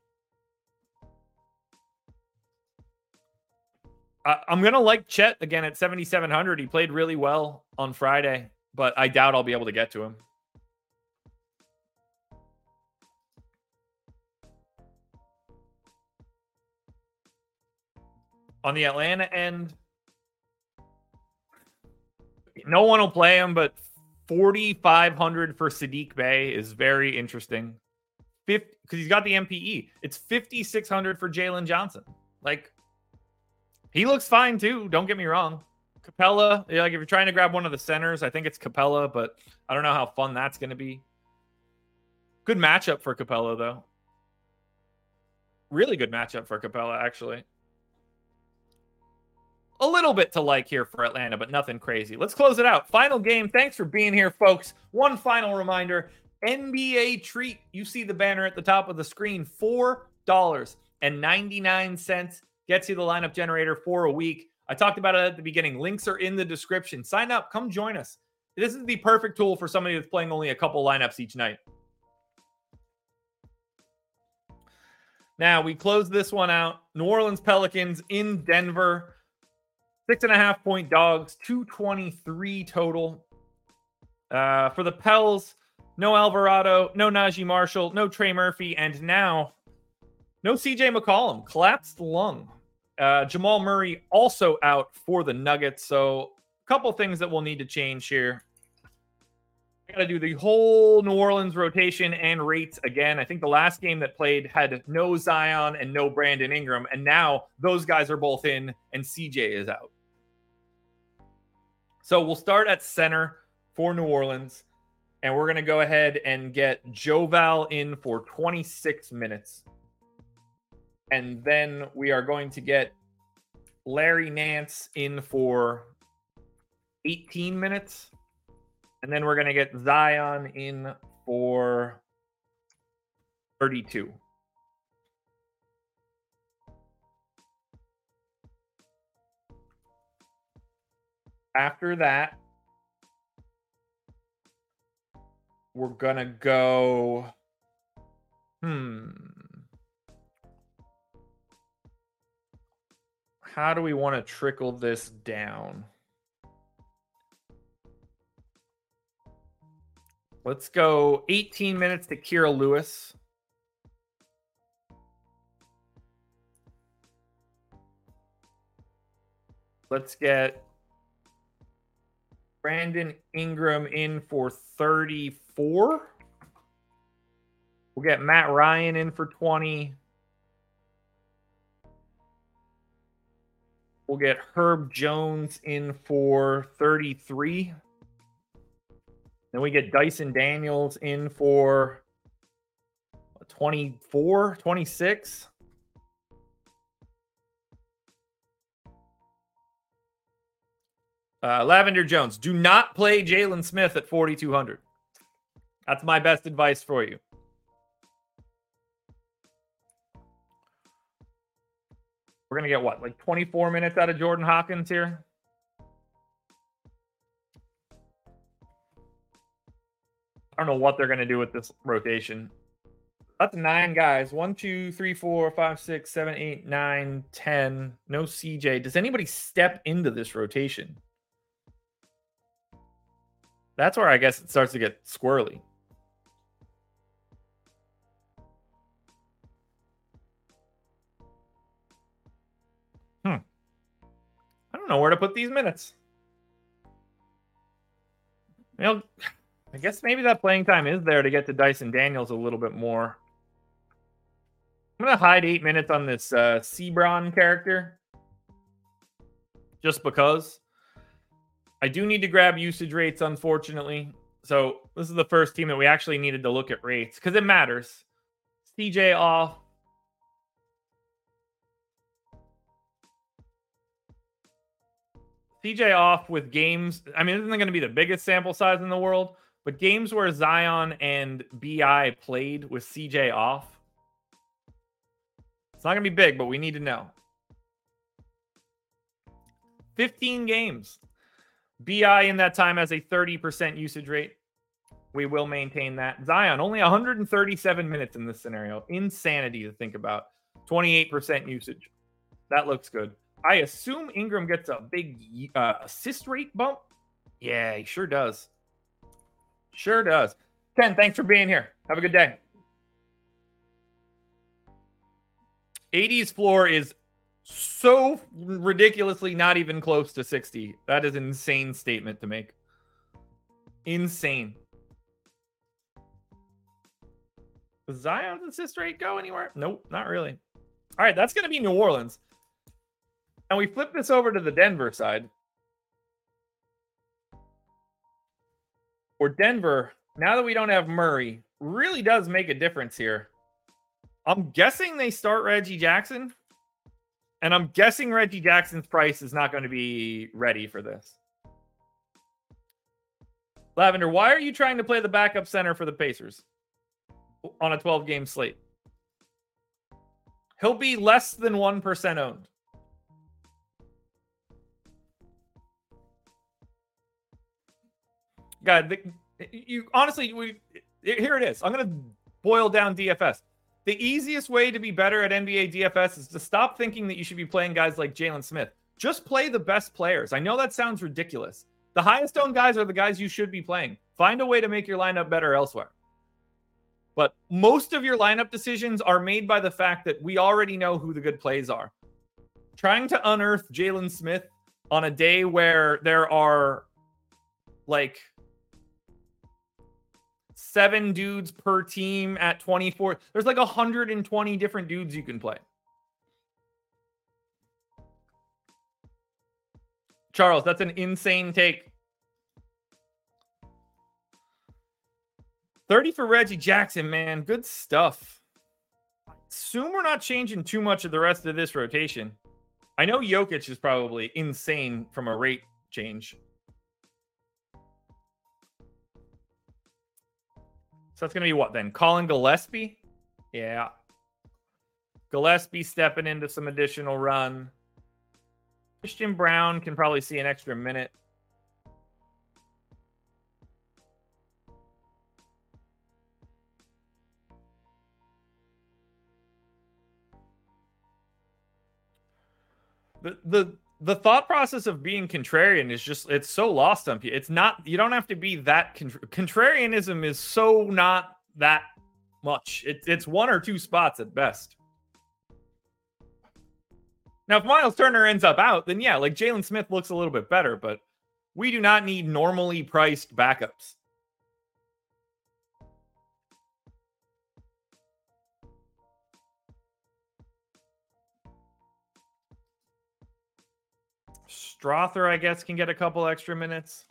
I, am gonna like Chet again at 7,700. He played really well on Friday, but I doubt I'll be able to get to him. On the Atlanta end, no one will play him, but 4,500 for Saddiq Bey is very interesting. Because he's got the MPE. It's 5,600 for Jalen Johnson. Like, he looks fine too. Don't get me wrong. Capela, like if you're trying to grab one of the centers, I think it's Capela, but I don't know how fun that's going to be. Good matchup for Capela, though. Really good matchup for Capela, actually. A little bit to like here for Atlanta, but nothing crazy. Let's close it out. Final game. Thanks for being here, folks. One final reminder NBA treat. You see the banner at the top of the screen $4.99 gets you the lineup generator for a week. I talked about it at the beginning. Links are in the description. Sign up, come join us. This is the perfect tool for somebody that's playing only a couple lineups each night. Now we close this one out. New Orleans Pelicans in Denver. Six and a half point dogs, 223 total. Uh, for the Pels, no Alvarado, no Naji Marshall, no Trey Murphy, and now no CJ McCollum, collapsed lung. Uh, Jamal Murray also out for the Nuggets. So, a couple things that we'll need to change here. I got to do the whole New Orleans rotation and rates again. I think the last game that played had no Zion and no Brandon Ingram, and now those guys are both in, and CJ is out. So we'll start at center for New Orleans, and we're going to go ahead and get Joval in for 26 minutes. And then we are going to get Larry Nance in for 18 minutes. And then we're going to get Zion in for 32. After that, we're going to go. Hmm. How do we want to trickle this down? Let's go 18 minutes to Kira Lewis. Let's get Brandon Ingram in for 34. We'll get Matt Ryan in for 20. We'll get Herb Jones in for 33. Then we get Dyson Daniels in for 24, 26. Uh, Lavender Jones, do not play Jalen Smith at 4,200. That's my best advice for you. We're going to get what, like 24 minutes out of Jordan Hawkins here? I don't know what they're going to do with this rotation. That's nine guys. One, two, three, four, five, six, seven, eight, nine, ten. No CJ. Does anybody step into this rotation? That's where I guess it starts to get squirrely. Don't know where to put these minutes. You know, I guess maybe that playing time is there to get to Dyson Daniels a little bit more. I'm gonna hide eight minutes on this uh, Seabron character, just because. I do need to grab usage rates, unfortunately. So this is the first team that we actually needed to look at rates because it matters. CJ off. CJ off with games. I mean, isn't going to be the biggest sample size in the world, but games where Zion and BI played with CJ off. It's not going to be big, but we need to know. 15 games. BI in that time has a 30% usage rate. We will maintain that. Zion, only 137 minutes in this scenario. Insanity to think about. 28% usage. That looks good. I assume Ingram gets a big uh, assist rate bump. Yeah, he sure does. Sure does. Ken, thanks for being here. Have a good day. AD's floor is so ridiculously not even close to 60. That is an insane statement to make. Insane. Does Zion's assist rate go anywhere? Nope, not really. All right, that's going to be New Orleans. And we flip this over to the Denver side. Or Denver, now that we don't have Murray, really does make a difference here. I'm guessing they start Reggie Jackson. And I'm guessing Reggie Jackson's price is not going to be ready for this. Lavender, why are you trying to play the backup center for the Pacers on a 12 game slate? He'll be less than 1% owned. God, you honestly, we here it is. I'm to boil down DFS the easiest way to be better at NBA DFS is to stop thinking that you should be playing guys like Jalen Smith. Just play the best players. I know that sounds ridiculous. The highest owned guys are the guys you should be playing. Find a way to make your lineup better elsewhere. But most of your lineup decisions are made by the fact that we already know who the good plays are. Trying to unearth Jalen Smith on a day where there are like seven dudes per team at 24. There's like 120 different dudes you can play. Charles, that's an insane take. 30 for Reggie Jackson, man. Good stuff. Assume we're not changing too much of the rest of this rotation. I know Jokic is probably insane from a rate change. So that's going to be what then? Collin Gillespie? Yeah. Gillespie stepping into some additional run. Christian Braun can probably see an extra minute. The the the thought process of being contrarian is just it's so lost on people. It's not you don't have to be that contra- contrarianism is so not that much. It, it's one or two spots at best. Now, if Miles Turner ends up out, then yeah, like Jalen Smith looks a little bit better, but we do not need normally priced backups. Strawther, I guess, can get a couple extra minutes.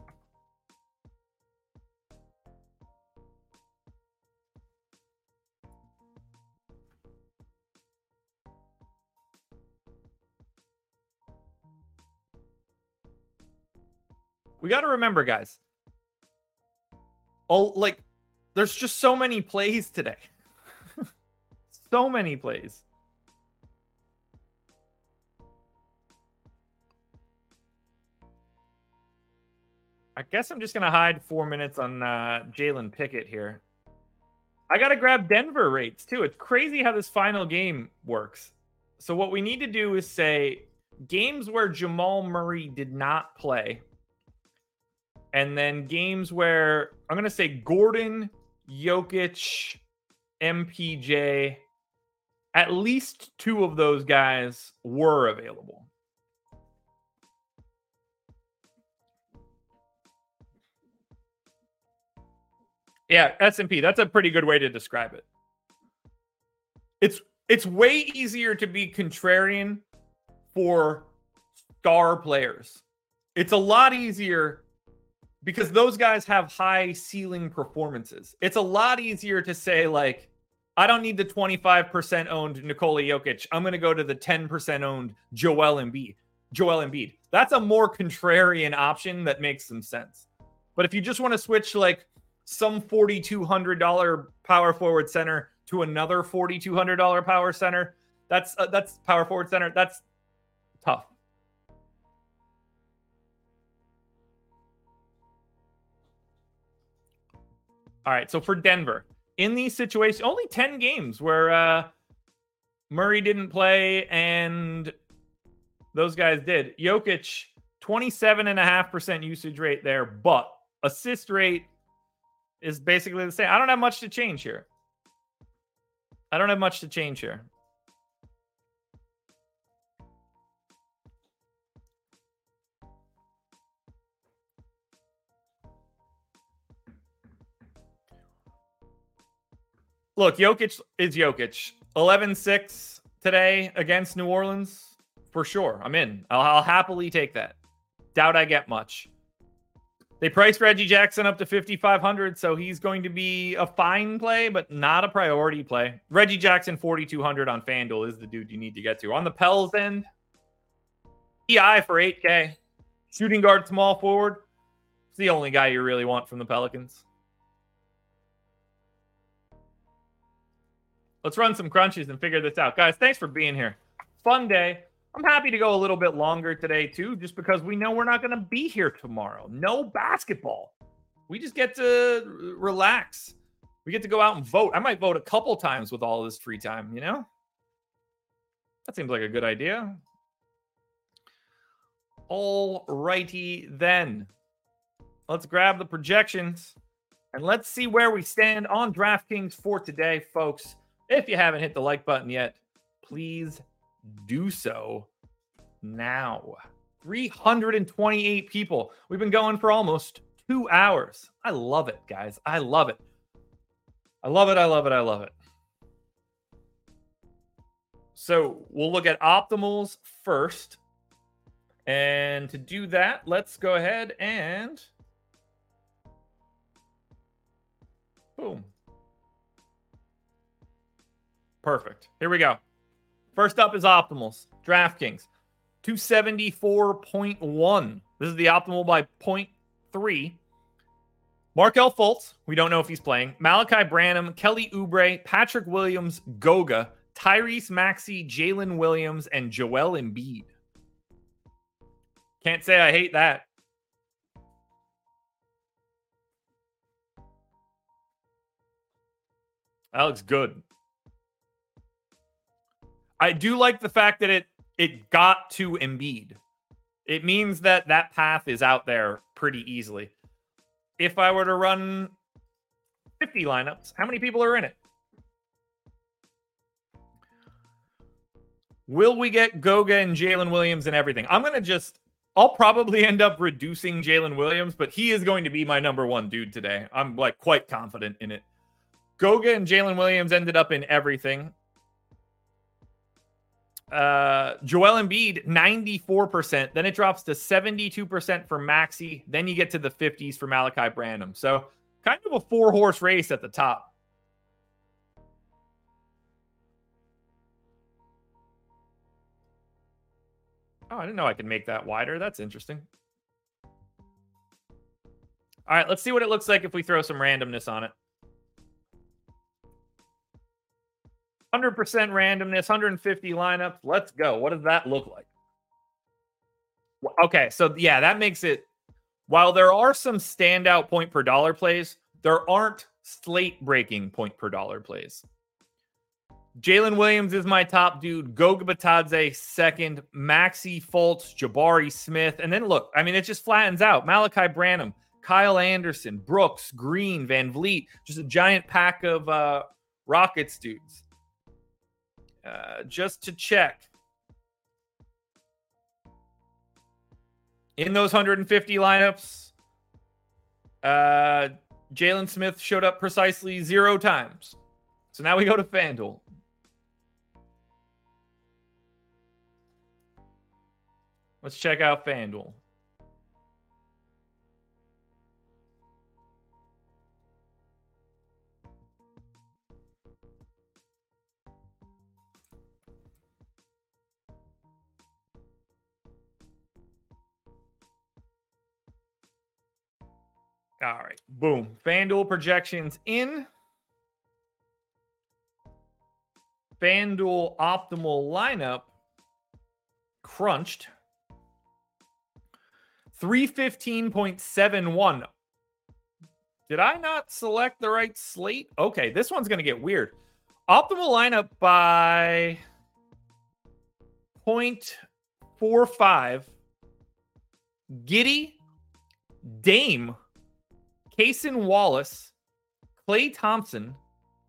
We got to remember, guys. Oh, like, there's just so many plays today. so many plays. I guess I'm just gonna hide four minutes on uh, Jalen Pickett here. I gotta grab Denver rates too. It's crazy how this final game works. So what we need to do is say games where Jamal Murray did not play, and then games where I'm gonna say Gordon, Jokic, MPJ. At least two of those guys were available. Yeah, S&P. That's a pretty good way to describe it. It's it's way easier to be contrarian for star players. It's a lot easier because those guys have high ceiling performances. It's a lot easier to say like I don't need the 25% owned Nikola Jokic. I'm going to go to the 10% owned Joel Embiid. Joel Embiid. That's a more contrarian option that makes some sense. But if you just want to switch like some $4200 power forward center to another $4200 power center, that's uh, that's power forward center. That's tough. All right, so for Denver, in these situations, only 10 games where uh, Murray didn't play and those guys did. Jokic, 27.5% usage rate there, but assist rate is basically the same. I don't have much to change here. I don't have much to change here. Look, Jokic is Jokic. 11 6 today against New Orleans, for sure. I'm in. I'll, I'll, happily take that. Doubt I get much. They priced Reggie Jackson up to 5,500, so he's going to be a fine play, but not a priority play. Reggie Jackson, 4,200 on FanDuel is the dude you need to get to. On the Pels end, BI for 8K. Shooting guard, small forward. It's the only guy you really want from the Pelicans. Let's run some crunches and figure this out. Guys, thanks for being here. Fun day. I'm happy to go a little bit longer today, too, just because we know we're not going to be here tomorrow. No basketball. We just get to relax. We get to go out and vote. I might vote a couple times with all this free time, you know? That seems like a good idea. All righty then. Let's grab the projections and let's see where we stand on DraftKings for today, folks. If you haven't hit the like button yet, please do so now. 328 people. We've been going for almost two hours. I love it, guys. I love it. I love it. I love it. I love it. So we'll look at optimals first. And to do that, let's go ahead and boom. Perfect. Here we go. First up is optimals. DraftKings. 274.1. This is the optimal by 0.3. Markelle Fultz, we don't know if he's playing. Malaki Branham, Kelly Oubre, Patrick Williams, Goga, Tyrese Maxey, Jalen Williams, and Joel Embiid. Can't say I hate that. That looks good. I do like the fact that it it got to Embiid. It means that that path is out there pretty easily. If I were to run 50 lineups, how many people are in it? Will we get Goga and Jalen Williams and everything? I'm going to just, I'll probably end up reducing Jalen Williams, but he is going to be my number one dude today. I'm like quite confident in it. Goga and Jalen Williams ended up in everything. Uh, Joel Embiid, 94%. Then it drops to 72% for Maxey. Then you get to the 50s for Malaki Branham. So kind of a four horse race at the top. Oh, I didn't know I could make that wider. That's interesting. All right, let's see what it looks like if we throw some randomness on it. 100% randomness, 150 lineups. Let's go. What does that look like? Okay, so yeah, that makes it. While there are some standout point per dollar plays, there aren't slate breaking point per dollar plays. Jalen Williams is my top dude. Goga Bitadze second. Maxey Fultz, Jabari Smith. And then look, I mean, it just flattens out. Malaki Branham, Kyle Anderson, Brooks, Green, Van Vleet. Just a giant pack of uh, Rockets dudes. Uh, just to check. In those 150 lineups, uh, Jalen Smith showed up precisely zero times. So now we go to FanDuel. Let's check out FanDuel. All right. Boom. FanDuel projections in. FanDuel optimal lineup crunched 315.71. Did I not select the right slate? Okay, this one's going to get weird. Optimal lineup by 0.45. Giddey, Dame, Cason Wallace, Klay Thompson,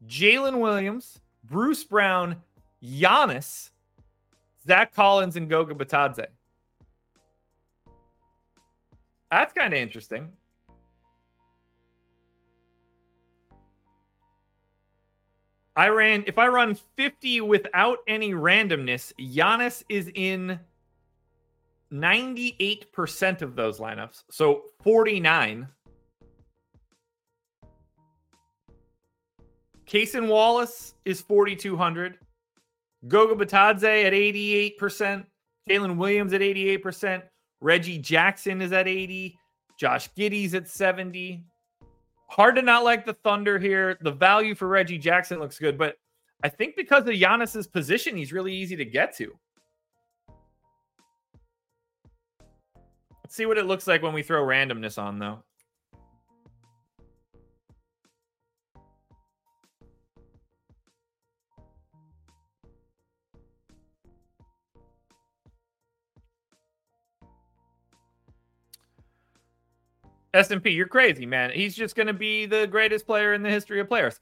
Jalen Williams, Bruce Brown, Giannis, Zach Collins, and Goga Bitadze. That's kind of interesting. I ran, if I run 50 without any randomness, Giannis is in 98% of those lineups. So 49. Cason Wallace is 4,200. Goga Bitadze at 88%. Jalen Williams at 88%. Reggie Jackson is at 80. Josh Giddey's at 70. Hard to not like the Thunder here. The value for Reggie Jackson looks good, but I think because of Giannis's position, he's really easy to get to. Let's see what it looks like when we throw randomness on, though. S&P, you're crazy, man. He's just going to be the greatest player in the history of players.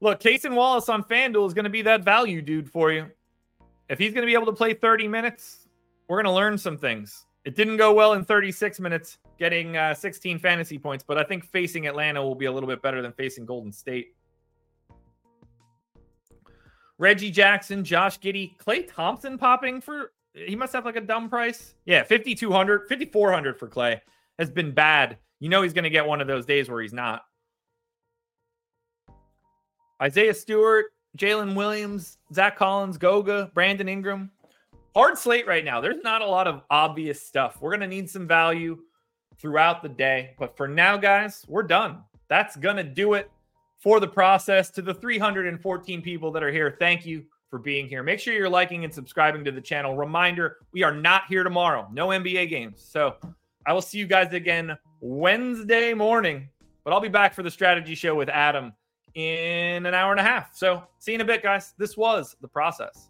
Look, Cason Wallace on FanDuel is going to be that value dude for you. If he's going to be able to play 30 minutes, we're going to learn some things. It didn't go well in 36 minutes, getting uh, 16 fantasy points, but I think facing Atlanta will be a little bit better than facing Golden State. Reggie Jackson, Josh Giddey, Klay Thompson popping for he must have like a dumb price. Yeah, 5200, 5400 for Klay has been bad you know he's going to get one of those days where he's not. Isaiah Stewart, Jalen Williams, Zach Collins, Goga, Brandon Ingram. Hard slate right now. There's not a lot of obvious stuff. We're going to need some value throughout the day. But for now, guys, we're done. That's going to do it for the process. To the 314 people that are here, thank you for being here. Make sure you're liking and subscribing to the channel. Reminder we are not here tomorrow, no NBA games. So I will see you guys again Wednesday morning. But I'll be back for the strategy show with Adam in an hour and a half. So see you in a bit, guys. This was the process.